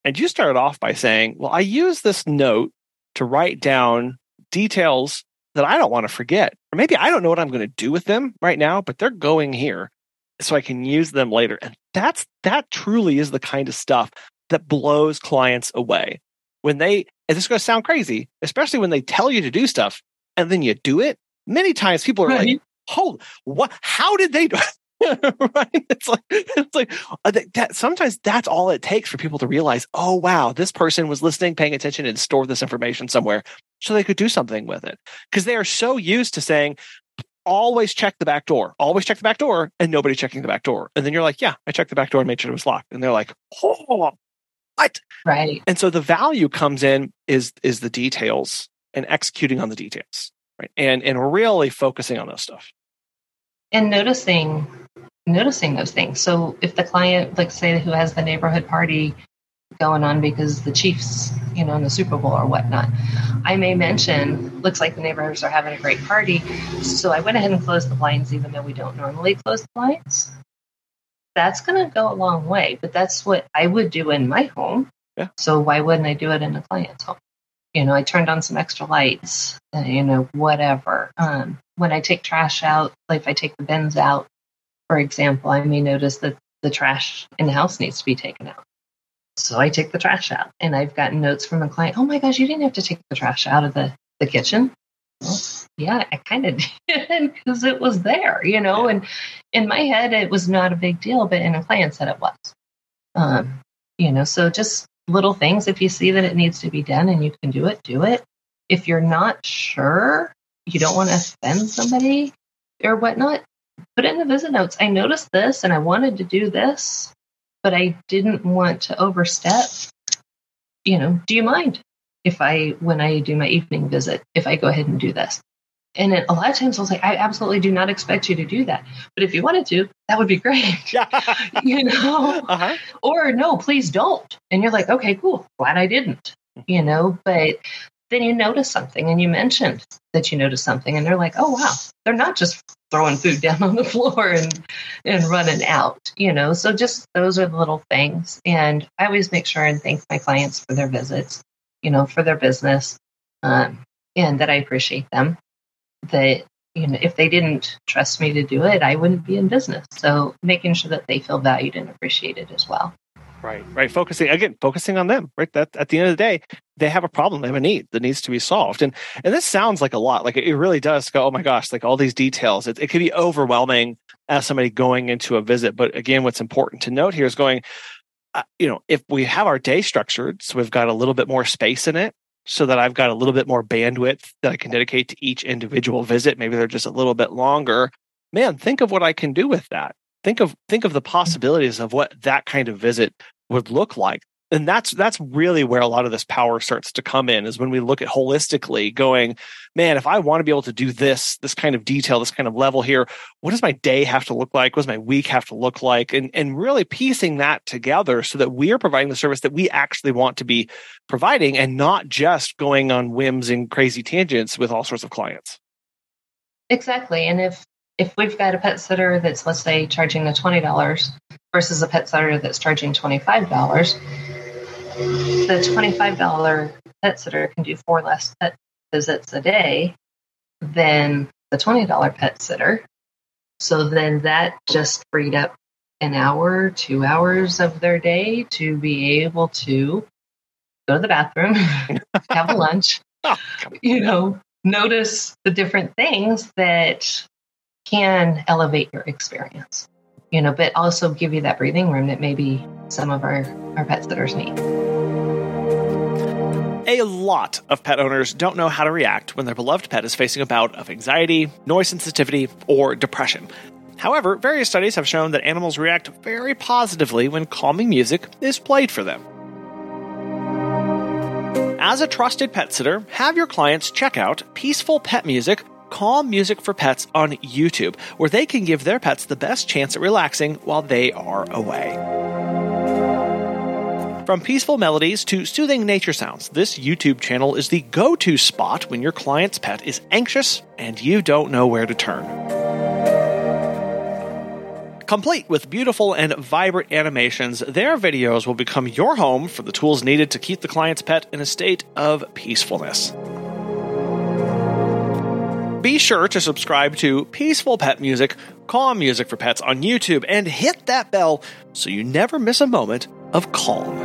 And you started off by saying, well, I use this note to write down details that I don't want to forget. Or maybe I don't know what I'm going to do with them right now, but they're going here so I can use them later. And that's that truly is the kind of stuff that blows clients away. When they and this is going to sound crazy, especially when they tell you to do stuff and then you do it. Many times people are right. like, hold, what? How did they do?" right? It's like it's like uh, that. Sometimes that's all it takes for people to realize, oh wow, this person was listening, paying attention, and stored this information somewhere, so they could do something with it. Because they are so used to saying, always check the back door, always check the back door, and nobody checking the back door. And then you're like, yeah, I checked the back door and made sure it was locked. And they're like, oh, what? Right. And so the value comes in is is the details and executing on the details, right? And and really focusing on those stuff and noticing noticing those things. So if the client, like say, who has the neighborhood party going on because the Chiefs, you know, in the Super Bowl or whatnot, I may mention, looks like the neighbors are having a great party. So I went ahead and closed the blinds, even though we don't normally close the blinds. That's going to go a long way, but that's what I would do in my home. Yeah. So why wouldn't I do it in a client's home? You know, I turned on some extra lights, uh, you know, whatever. Um, when I take trash out, like if I take the bins out, for example, I may notice that the trash in the house needs to be taken out. So I take the trash out. And I've gotten notes from a client, oh my gosh, you didn't have to take the trash out of the, the kitchen. Well, yeah, I kind of did because it was there, you know. And in my head, it was not a big deal, but in a client's head, it was. Um, you know, so just little things. If you see that it needs to be done and you can do it, do it. If you're not sure, you don't want to offend somebody or whatnot, put in the visit notes. I noticed this and I wanted to do this, but I didn't want to overstep. You know, do you mind if I, when I do my evening visit, if I go ahead and do this? And it, a lot of times I was like, I absolutely do not expect you to do that. But if you wanted to, that would be great. you know? Uh-huh. Or no, please don't. And you're like, okay, cool. Glad I didn't. You know, but then you notice something and you mentioned that you noticed something and they're like, oh wow, they're not just throwing food down on the floor and and running out, you know. So just those are the little things. And I always make sure and thank my clients for their visits, you know, for their business. Um, and that I appreciate them. That you know, if they didn't trust me to do it, I wouldn't be in business. So making sure that they feel valued and appreciated as well. Right, right. Focusing again, focusing on them. Right. That at the end of the day, they have a problem. They have a need that needs to be solved. And and this sounds like a lot. Like it really does go. Oh my gosh! Like all these details. It, it could be overwhelming as somebody going into a visit. But again, what's important to note here is going. Uh, you know, if we have our day structured, so we've got a little bit more space in it, so that I've got a little bit more bandwidth that I can dedicate to each individual visit. Maybe they're just a little bit longer. Man, think of what I can do with that think of think of the possibilities of what that kind of visit would look like. And that's that's really where a lot of this power starts to come in is when we look at holistically going man if i want to be able to do this this kind of detail this kind of level here what does my day have to look like? What does my week have to look like? And and really piecing that together so that we are providing the service that we actually want to be providing and not just going on whims and crazy tangents with all sorts of clients. Exactly. And if if we've got a pet sitter that's let's say charging the $20 versus a pet sitter that's charging $25 the $25 pet sitter can do four less pet visits a day than the $20 pet sitter. So then that just freed up an hour two hours of their day to be able to go to the bathroom have a lunch oh, you know notice the different things that can elevate your experience. you know, but also give you that breathing room that maybe some of our, our pet sitters need. A lot of pet owners don't know how to react when their beloved pet is facing a bout of anxiety, noise sensitivity, or depression. However, various studies have shown that animals react very positively when calming music is played for them. As a trusted pet sitter, have your clients check out Peaceful Pet Music Calm Music for Pets on YouTube, where they can give their pets the best chance at relaxing while they are away. From peaceful melodies to soothing nature sounds, this YouTube channel is the go to spot when your client's pet is anxious and you don't know where to turn. Complete with beautiful and vibrant animations, their videos will become your home for the tools needed to keep the client's pet in a state of peacefulness. Be sure to subscribe to Peaceful Pet Music, Calm Music for Pets on YouTube, and hit that bell so you never miss a moment of calm.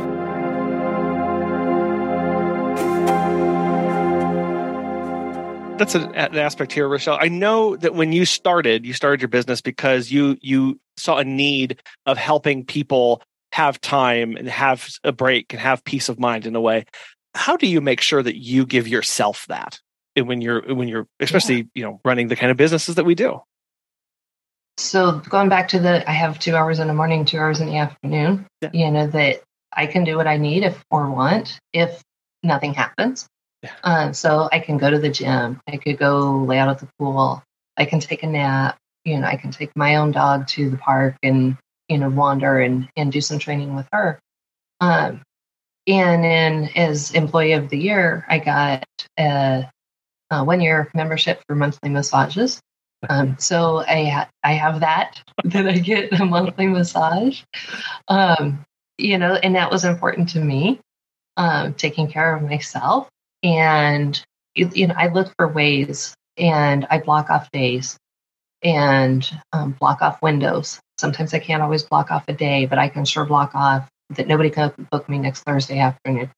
That's an, aspect here, Rachelle. I know that when you started, you started your business because you you saw a need of helping people have time and have a break and have peace of mind in a way. How do you make sure that you give yourself that? When you're when you're especially yeah. you know running the kind of businesses that we do so going back to the i have two hours in the morning two hours in the afternoon yeah. you know that i can do what i need if or want if nothing happens yeah. uh, so i can go to the gym i could go lay out at the pool i can take a nap you know i can take my own dog to the park and you know wander and and do some training with her um and then as employee of the year i got a uh, one year membership for monthly massages. Um, so I ha- I have that that I get a monthly massage. Um, you know, and that was important to me, um, taking care of myself. And you, you, know, I look for ways, and I block off days, and um, block off windows. Sometimes I can't always block off a day, but I can sure block off that nobody can book me next Thursday afternoon.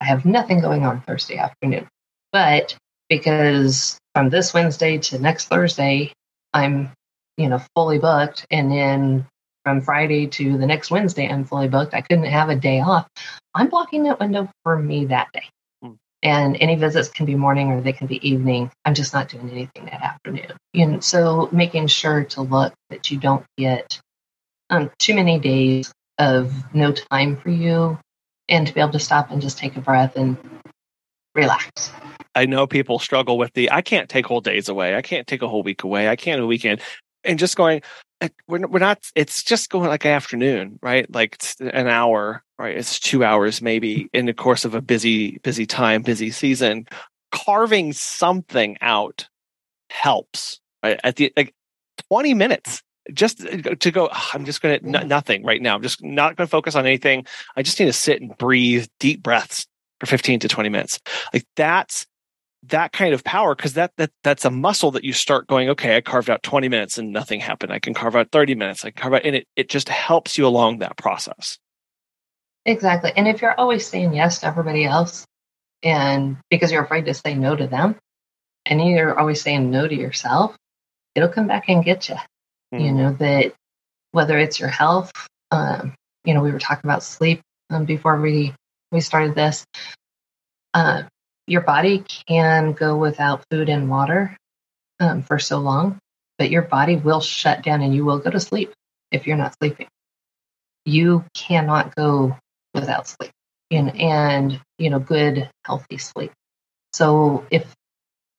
I have nothing going on Thursday afternoon, but because from this Wednesday to next Thursday, I'm, you know, fully booked. And then from Friday to the next Wednesday, I'm fully booked. I couldn't have a day off. I'm blocking that window for me that day. Hmm. And any visits can be morning or they can be evening. I'm just not doing anything that afternoon. You know, so making sure to look that you don't get um, too many days of no time for you and to be able to stop and just take a breath and relax. I know people struggle with the I can't take whole days away. I can't take a whole week away. I can't a weekend. And just going, eh, we're, we're not, it's just going like an afternoon, right? Like an hour, right? It's two hours maybe in the course of a busy, busy time, busy season. Carving something out helps, right? At the, like 20 minutes just eh, to go i'm just going to nothing right now i'm just not going to focus on anything i just need to sit and breathe deep breaths for 15 to 20 minutes. Like that's that kind of power because that, that that's a muscle that you start going okay i carved out 20 minutes and nothing happened. I can carve out 30 minutes. I can carve out and it, it just helps you along that process. Exactly. And if you're always saying yes to everybody else and because you're afraid to say no to them and you're always saying no to yourself it'll come back and get you mm. you know that whether it's your health um, you know we were talking about sleep um, before we we started this uh, your body can go without food and water um, for so long, but your body will shut down and you will go to sleep if you're not sleeping. You cannot go without sleep and, and you know, good, healthy sleep. So if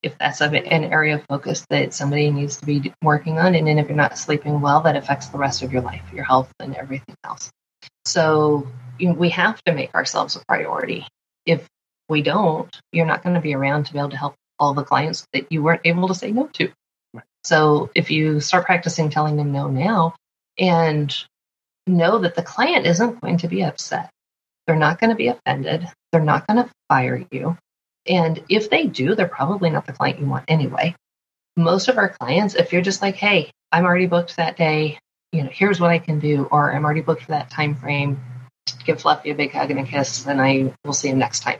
if that's an area of focus that somebody needs to be working on, and then if you're not sleeping well, that affects the rest of your life, your health, and everything else. So you know, we have to make ourselves a priority. If we don't, you're not going to be around to be able to help all the clients that you weren't able to say no to. Right. So if you start practicing telling them no now and know that the client isn't going to be upset, they're not going to be offended, they're not going to fire you. And if they do, they're probably not the client you want anyway. Most of our clients, if you're just like, hey, I'm already booked that day, you know, here's what I can do, or I'm already booked for that time frame, give Fluffy a big hug and a kiss, and I will see him next time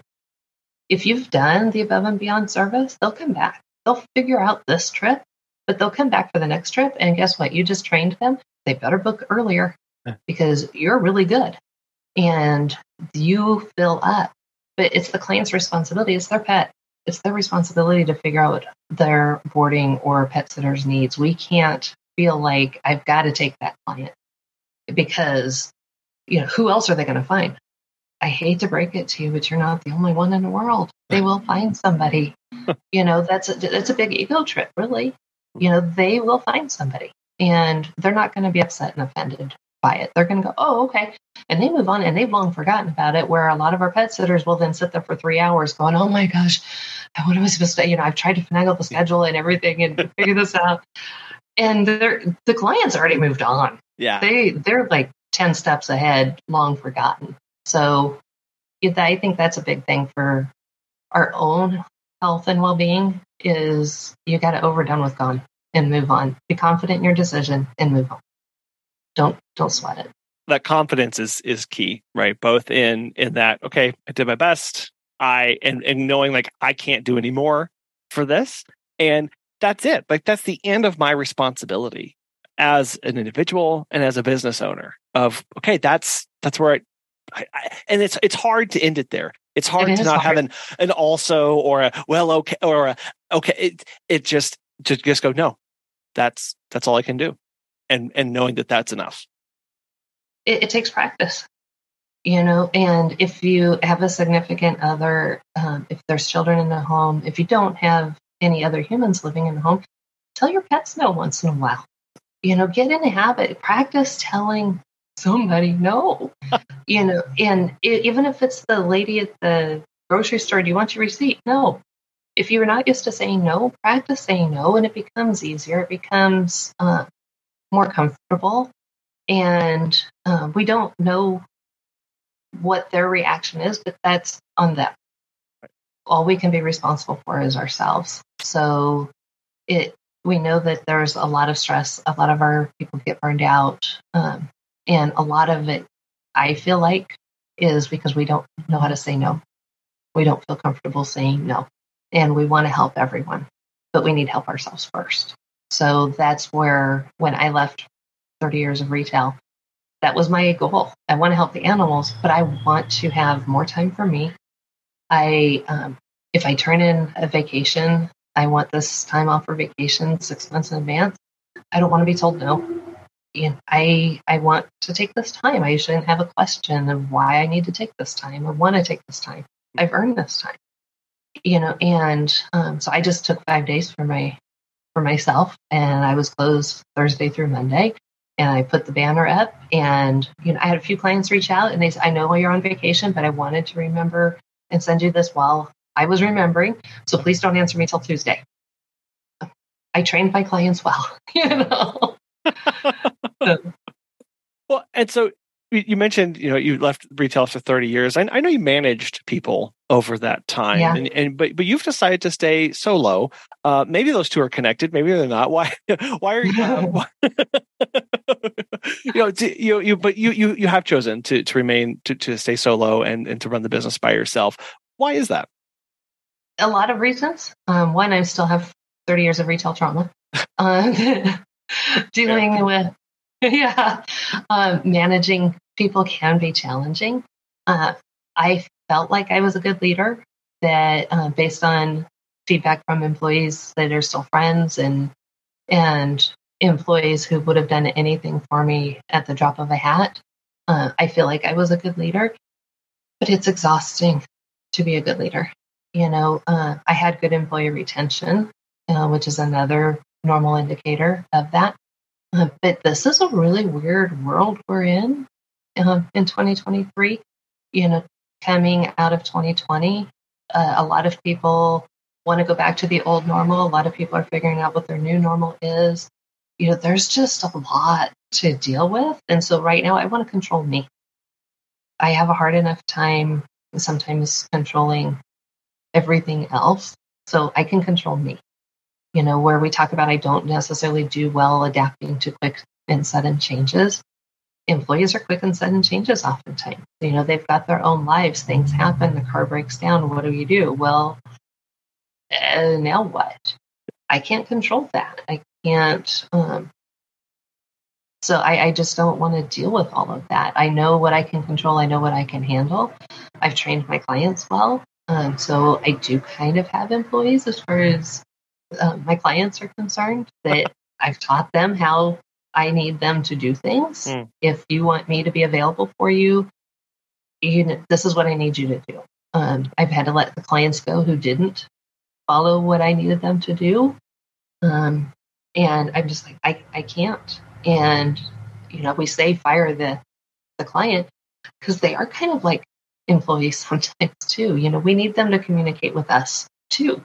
if you've done the above and beyond service, they'll come back. They'll figure out this trip but they'll come back for the next trip. And guess what? You just trained them. They better book earlier because you're really good and you fill up. But it's the client's responsibility. It's their pet. It's their responsibility to figure out their boarding or pet sitter's needs. We can't feel like I've got to take that client because, you know, who else are they going to find? I hate to break it to you, but you're not the only one in the world. They will find somebody. you know, that's a, that's a big ego trip, really. You know, they will find somebody and they're not going to be upset and offended by it. They're going to go, oh, okay. And they move on and they've long forgotten about it. Where a lot of our pet sitters will then sit there for three hours going, oh my gosh, what am I supposed to, you know, I've tried to finagle the schedule and everything and figure this out. And the client's already moved on. Yeah. They, they're like 10 steps ahead, long forgotten. So I think that's a big thing for our own health and well-being is you got to overdone with gone and move on. Be confident in your decision and move on. Don't don't sweat it. That confidence is is key, right? Both in in that okay, I did my best. I and and knowing like I can't do any more for this, and that's it. Like that's the end of my responsibility as an individual and as a business owner. Of okay, that's that's where I I, and it's it's hard to end it there. It's hard it to not hard. have an an also or a well okay or a okay. It it just just just go no. That's that's all I can do, and and knowing that that's enough. It, it takes practice, you know. And if you have a significant other, um, if there's children in the home, if you don't have any other humans living in the home, tell your pets no once in a while. You know, get in the habit. Practice telling somebody no. You know and it, even if it's the lady at the grocery store do you want your receipt? No. If you're not used to saying no practice saying no and it becomes easier. It becomes uh, more comfortable. And uh, we don't know what their reaction is but that's on them. All we can be responsible for is ourselves. So it we know that there's a lot of stress a lot of our people get burned out um, and a lot of it, I feel like, is because we don't know how to say no. We don't feel comfortable saying no. And we want to help everyone, but we need help ourselves first. So that's where, when I left 30 years of retail, that was my goal. I want to help the animals, but I want to have more time for me. I, um, if I turn in a vacation, I want this time off for vacation six months in advance. I don't want to be told no know, I I want to take this time. I shouldn't have a question of why I need to take this time or want to take this time. I've earned this time, you know. And um, so I just took five days for my for myself, and I was closed Thursday through Monday. And I put the banner up, and you know, I had a few clients reach out, and they said, "I know you're on vacation, but I wanted to remember and send you this while I was remembering. So please don't answer me till Tuesday." I trained my clients well, you know. well, and so you mentioned, you know, you left retail for 30 years. I, I know you managed people over that time, yeah. and, and, but but you've decided to stay solo. Uh, maybe those two are connected. Maybe they're not. Why? Why are you? Uh, why, you know, you you but you you you have chosen to to remain to to stay solo and and to run the business by yourself. Why is that? A lot of reasons. Um, one, I still have 30 years of retail trauma. Um, dealing with yeah uh, managing people can be challenging uh, i felt like i was a good leader that uh, based on feedback from employees that are still friends and and employees who would have done anything for me at the drop of a hat uh, i feel like i was a good leader but it's exhausting to be a good leader you know uh, i had good employee retention uh, which is another normal indicator of that. Uh, but this is a really weird world we're in uh, in 2023. You know, coming out of 2020, uh, a lot of people want to go back to the old normal. A lot of people are figuring out what their new normal is. You know, there's just a lot to deal with. And so right now, I want to control me. I have a hard enough time sometimes controlling everything else. So I can control me you know, where we talk about I don't necessarily do well adapting to quick and sudden changes. Employees are quick and sudden changes oftentimes. You know, they've got their own lives, things happen, the car breaks down. What do you do? Well, uh, now what? I can't control that. I, can't. Um, so I, I just don't want to deal with all of that. I know what I can control. I know what I can handle. I've trained my clients well. Um, so I do kind of have employees as far as uh, my clients are concerned that I've taught them how I need them to do things. Mm. If you want me to be available for you, you know, this is what I need you to do. Um, I've had to let the clients go who didn't follow what I needed them to do. Um, and I'm just like, I, I can't. And, you know, we say fire the, the client because they are kind of like employees sometimes too. You know, we need them to communicate with us too.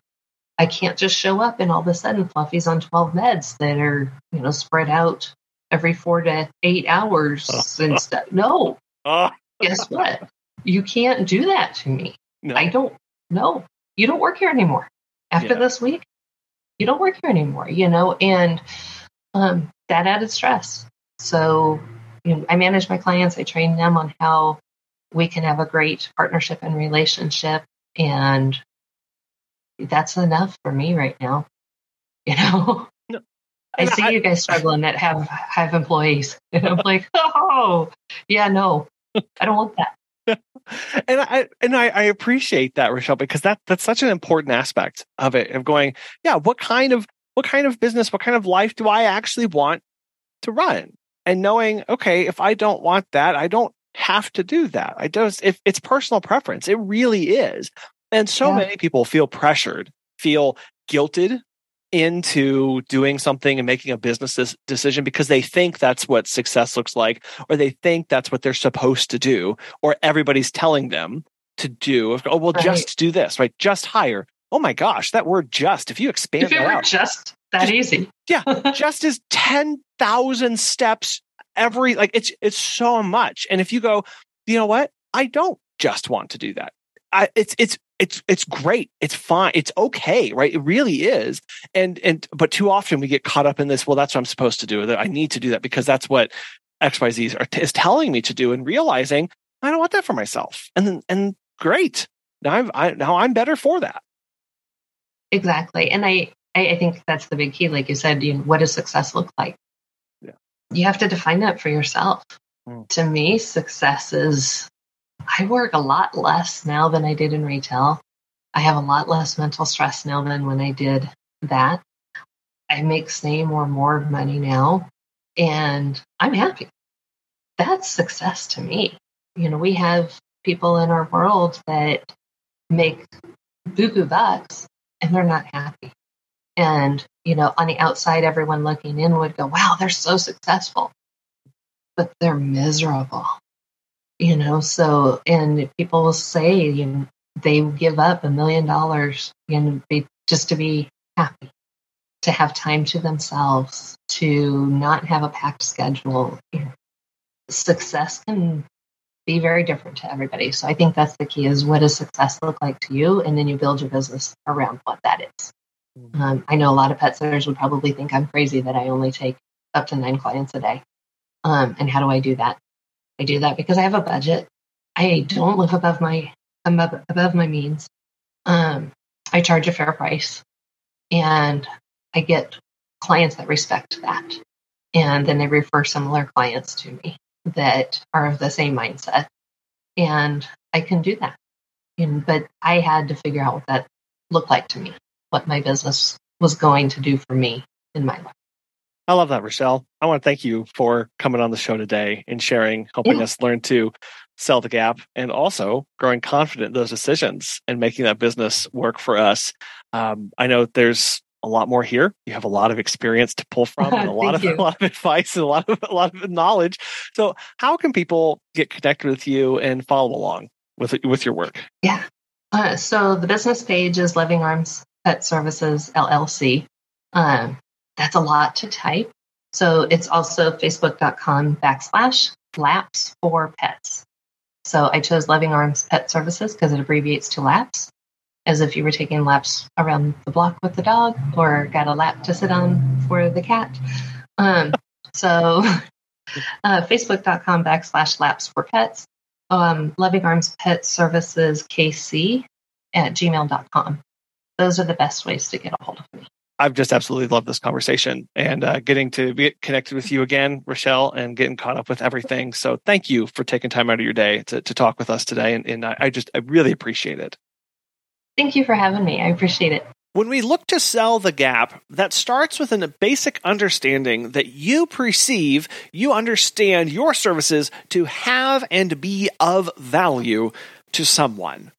I can't just show up and all of a sudden Fluffy's on 12 meds that are, you know, spread out every four to eight hours and stuff. No. Guess what? You can't do that to me. No. I don't know. You don't work here anymore. After yeah. this week, you don't work here anymore, you know, and um, that added stress. So, you know, I manage my clients, I train them on how we can have a great partnership and relationship. And that's enough for me right now. You know, no. I see I, you guys struggling that have have employees, and I'm like, oh, yeah, no, I don't want that. and I and I, I, appreciate that, Rachelle, because that that's such an important aspect of it. Of going, yeah, what kind of what kind of business, what kind of life do I actually want to run? And knowing, okay, if I don't want that, I don't have to do that. I just if it's personal preference, it really is. And so yeah. many people feel pressured, feel guilted into doing something and making a business decision because they think that's what success looks like, or they think that's what they're supposed to do, or everybody's telling them to do. Oh, well, right. just do this, right? Just hire. Oh my gosh, that word just, if you expand if it out, just that just, easy. yeah. Just is 10,000 steps every, like it's, it's so much. And if you go, you know what? I don't just want to do that. I, it's it's it's it's great. It's fine. It's okay, right? It really is. And and but too often we get caught up in this. Well, that's what I'm supposed to do. That I need to do that because that's what X Y Z is telling me to do. And realizing I don't want that for myself. And and great. Now I'm I, now I'm better for that. Exactly. And I, I think that's the big key. Like you said, you know, what does success look like? You have to define that for yourself. Mm. To me, success is I work a lot less now than I did in retail. I have a lot less mental stress now than when I did that. I make same or more money now, and I'm happy. That's success to me. You know, we have people in our world that make buku bucks and they're not happy. And, you know, on the outside, everyone looking in would go, wow, they're so successful, but they're miserable you know? So and people will say you know they give up a million dollars know just to be happy to have time to themselves to not have a packed schedule you know, success can be very different to everybody. So i think that's the key is what does success look like to you? And then you build your business around what that is. Um, i know a lot of pet sitters would probably think i'm crazy that i only take up to nine clients a day um, and how do i do that I do that because I have a budget. I don't live above my above, above my means. Um, I charge a fair price, and I get clients that respect that, and then they refer similar clients to me that are of the same mindset, and I can do that. And, but I had to figure out what that looked like to me, what my business was going to do for me in my life. I love that, Rachelle. I want to thank you for coming on the show today and sharing, helping yeah. us learn to sell the gap and also growing confident in those decisions and making that business work for us. Um, I know there's a lot more here. You have a lot of experience to pull from and a lot of you. a lot of advice and a lot of a lot of knowledge. So how can people get connected with you and follow along with with your work? Yeah. Uh, so the business page is Loving Arms Pet Services LLC. Um, that's a lot to type. So it's also facebook.com backslash laps for pets. So I chose Loving Arms Pet Services because it abbreviates to laps, as if you were taking laps around the block with the dog or got a lap to sit on for the cat. Um, so uh, facebook.com backslash laps for pets. Um, Loving Arms Pet Services KC at gmail.com. Those are the best ways to get a hold of me. I've just absolutely loved this conversation and uh, getting to get connected with you again, Rachelle, and getting caught up with everything. So thank you for taking time out of your day to, to talk with us today. And, and I just, I really appreciate it. Thank you for having me. I appreciate it. When we look to sell the gap, that starts with a basic understanding that you perceive, you understand your services to have and be of value to someone.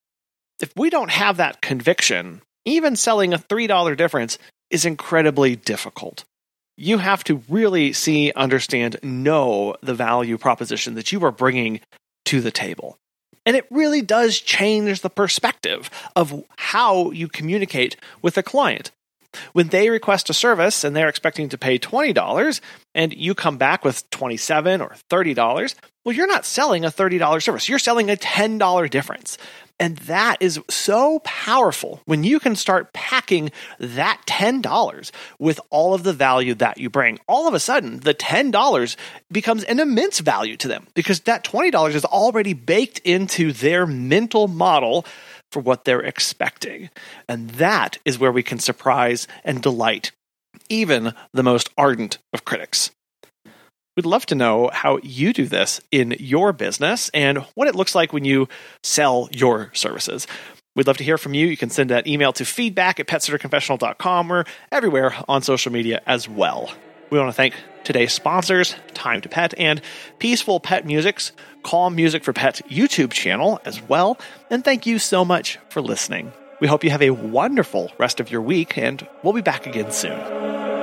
If we don't have that conviction, even selling a $3 difference is incredibly difficult. You have to really see, understand, know the value proposition that you are bringing to the table. And it really does change the perspective of how you communicate with a client. When they request a service and they're expecting to pay $20 and you come back with $27 or $30, well, you're not selling a $30 service. You're selling a $10 difference. And that is so powerful when you can start packing that $10 with all of the value that you bring. All of a sudden, the $10 becomes an immense value to them because that $20 is already baked into their mental model for what they're expecting. And that is where we can surprise and delight even the most ardent of critics. We'd love to know how you do this in your business and what it looks like when you sell your services. We'd love to hear from you. You can send that email to feedback at petsitterconfessional.com or everywhere on social media as well. We want to thank today's sponsors, Time to Pet and Peaceful Pet Music's Calm Music for Pets YouTube channel as well. And thank you so much for listening. We hope you have a wonderful rest of your week, and we'll be back again soon.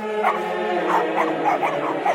Thank you.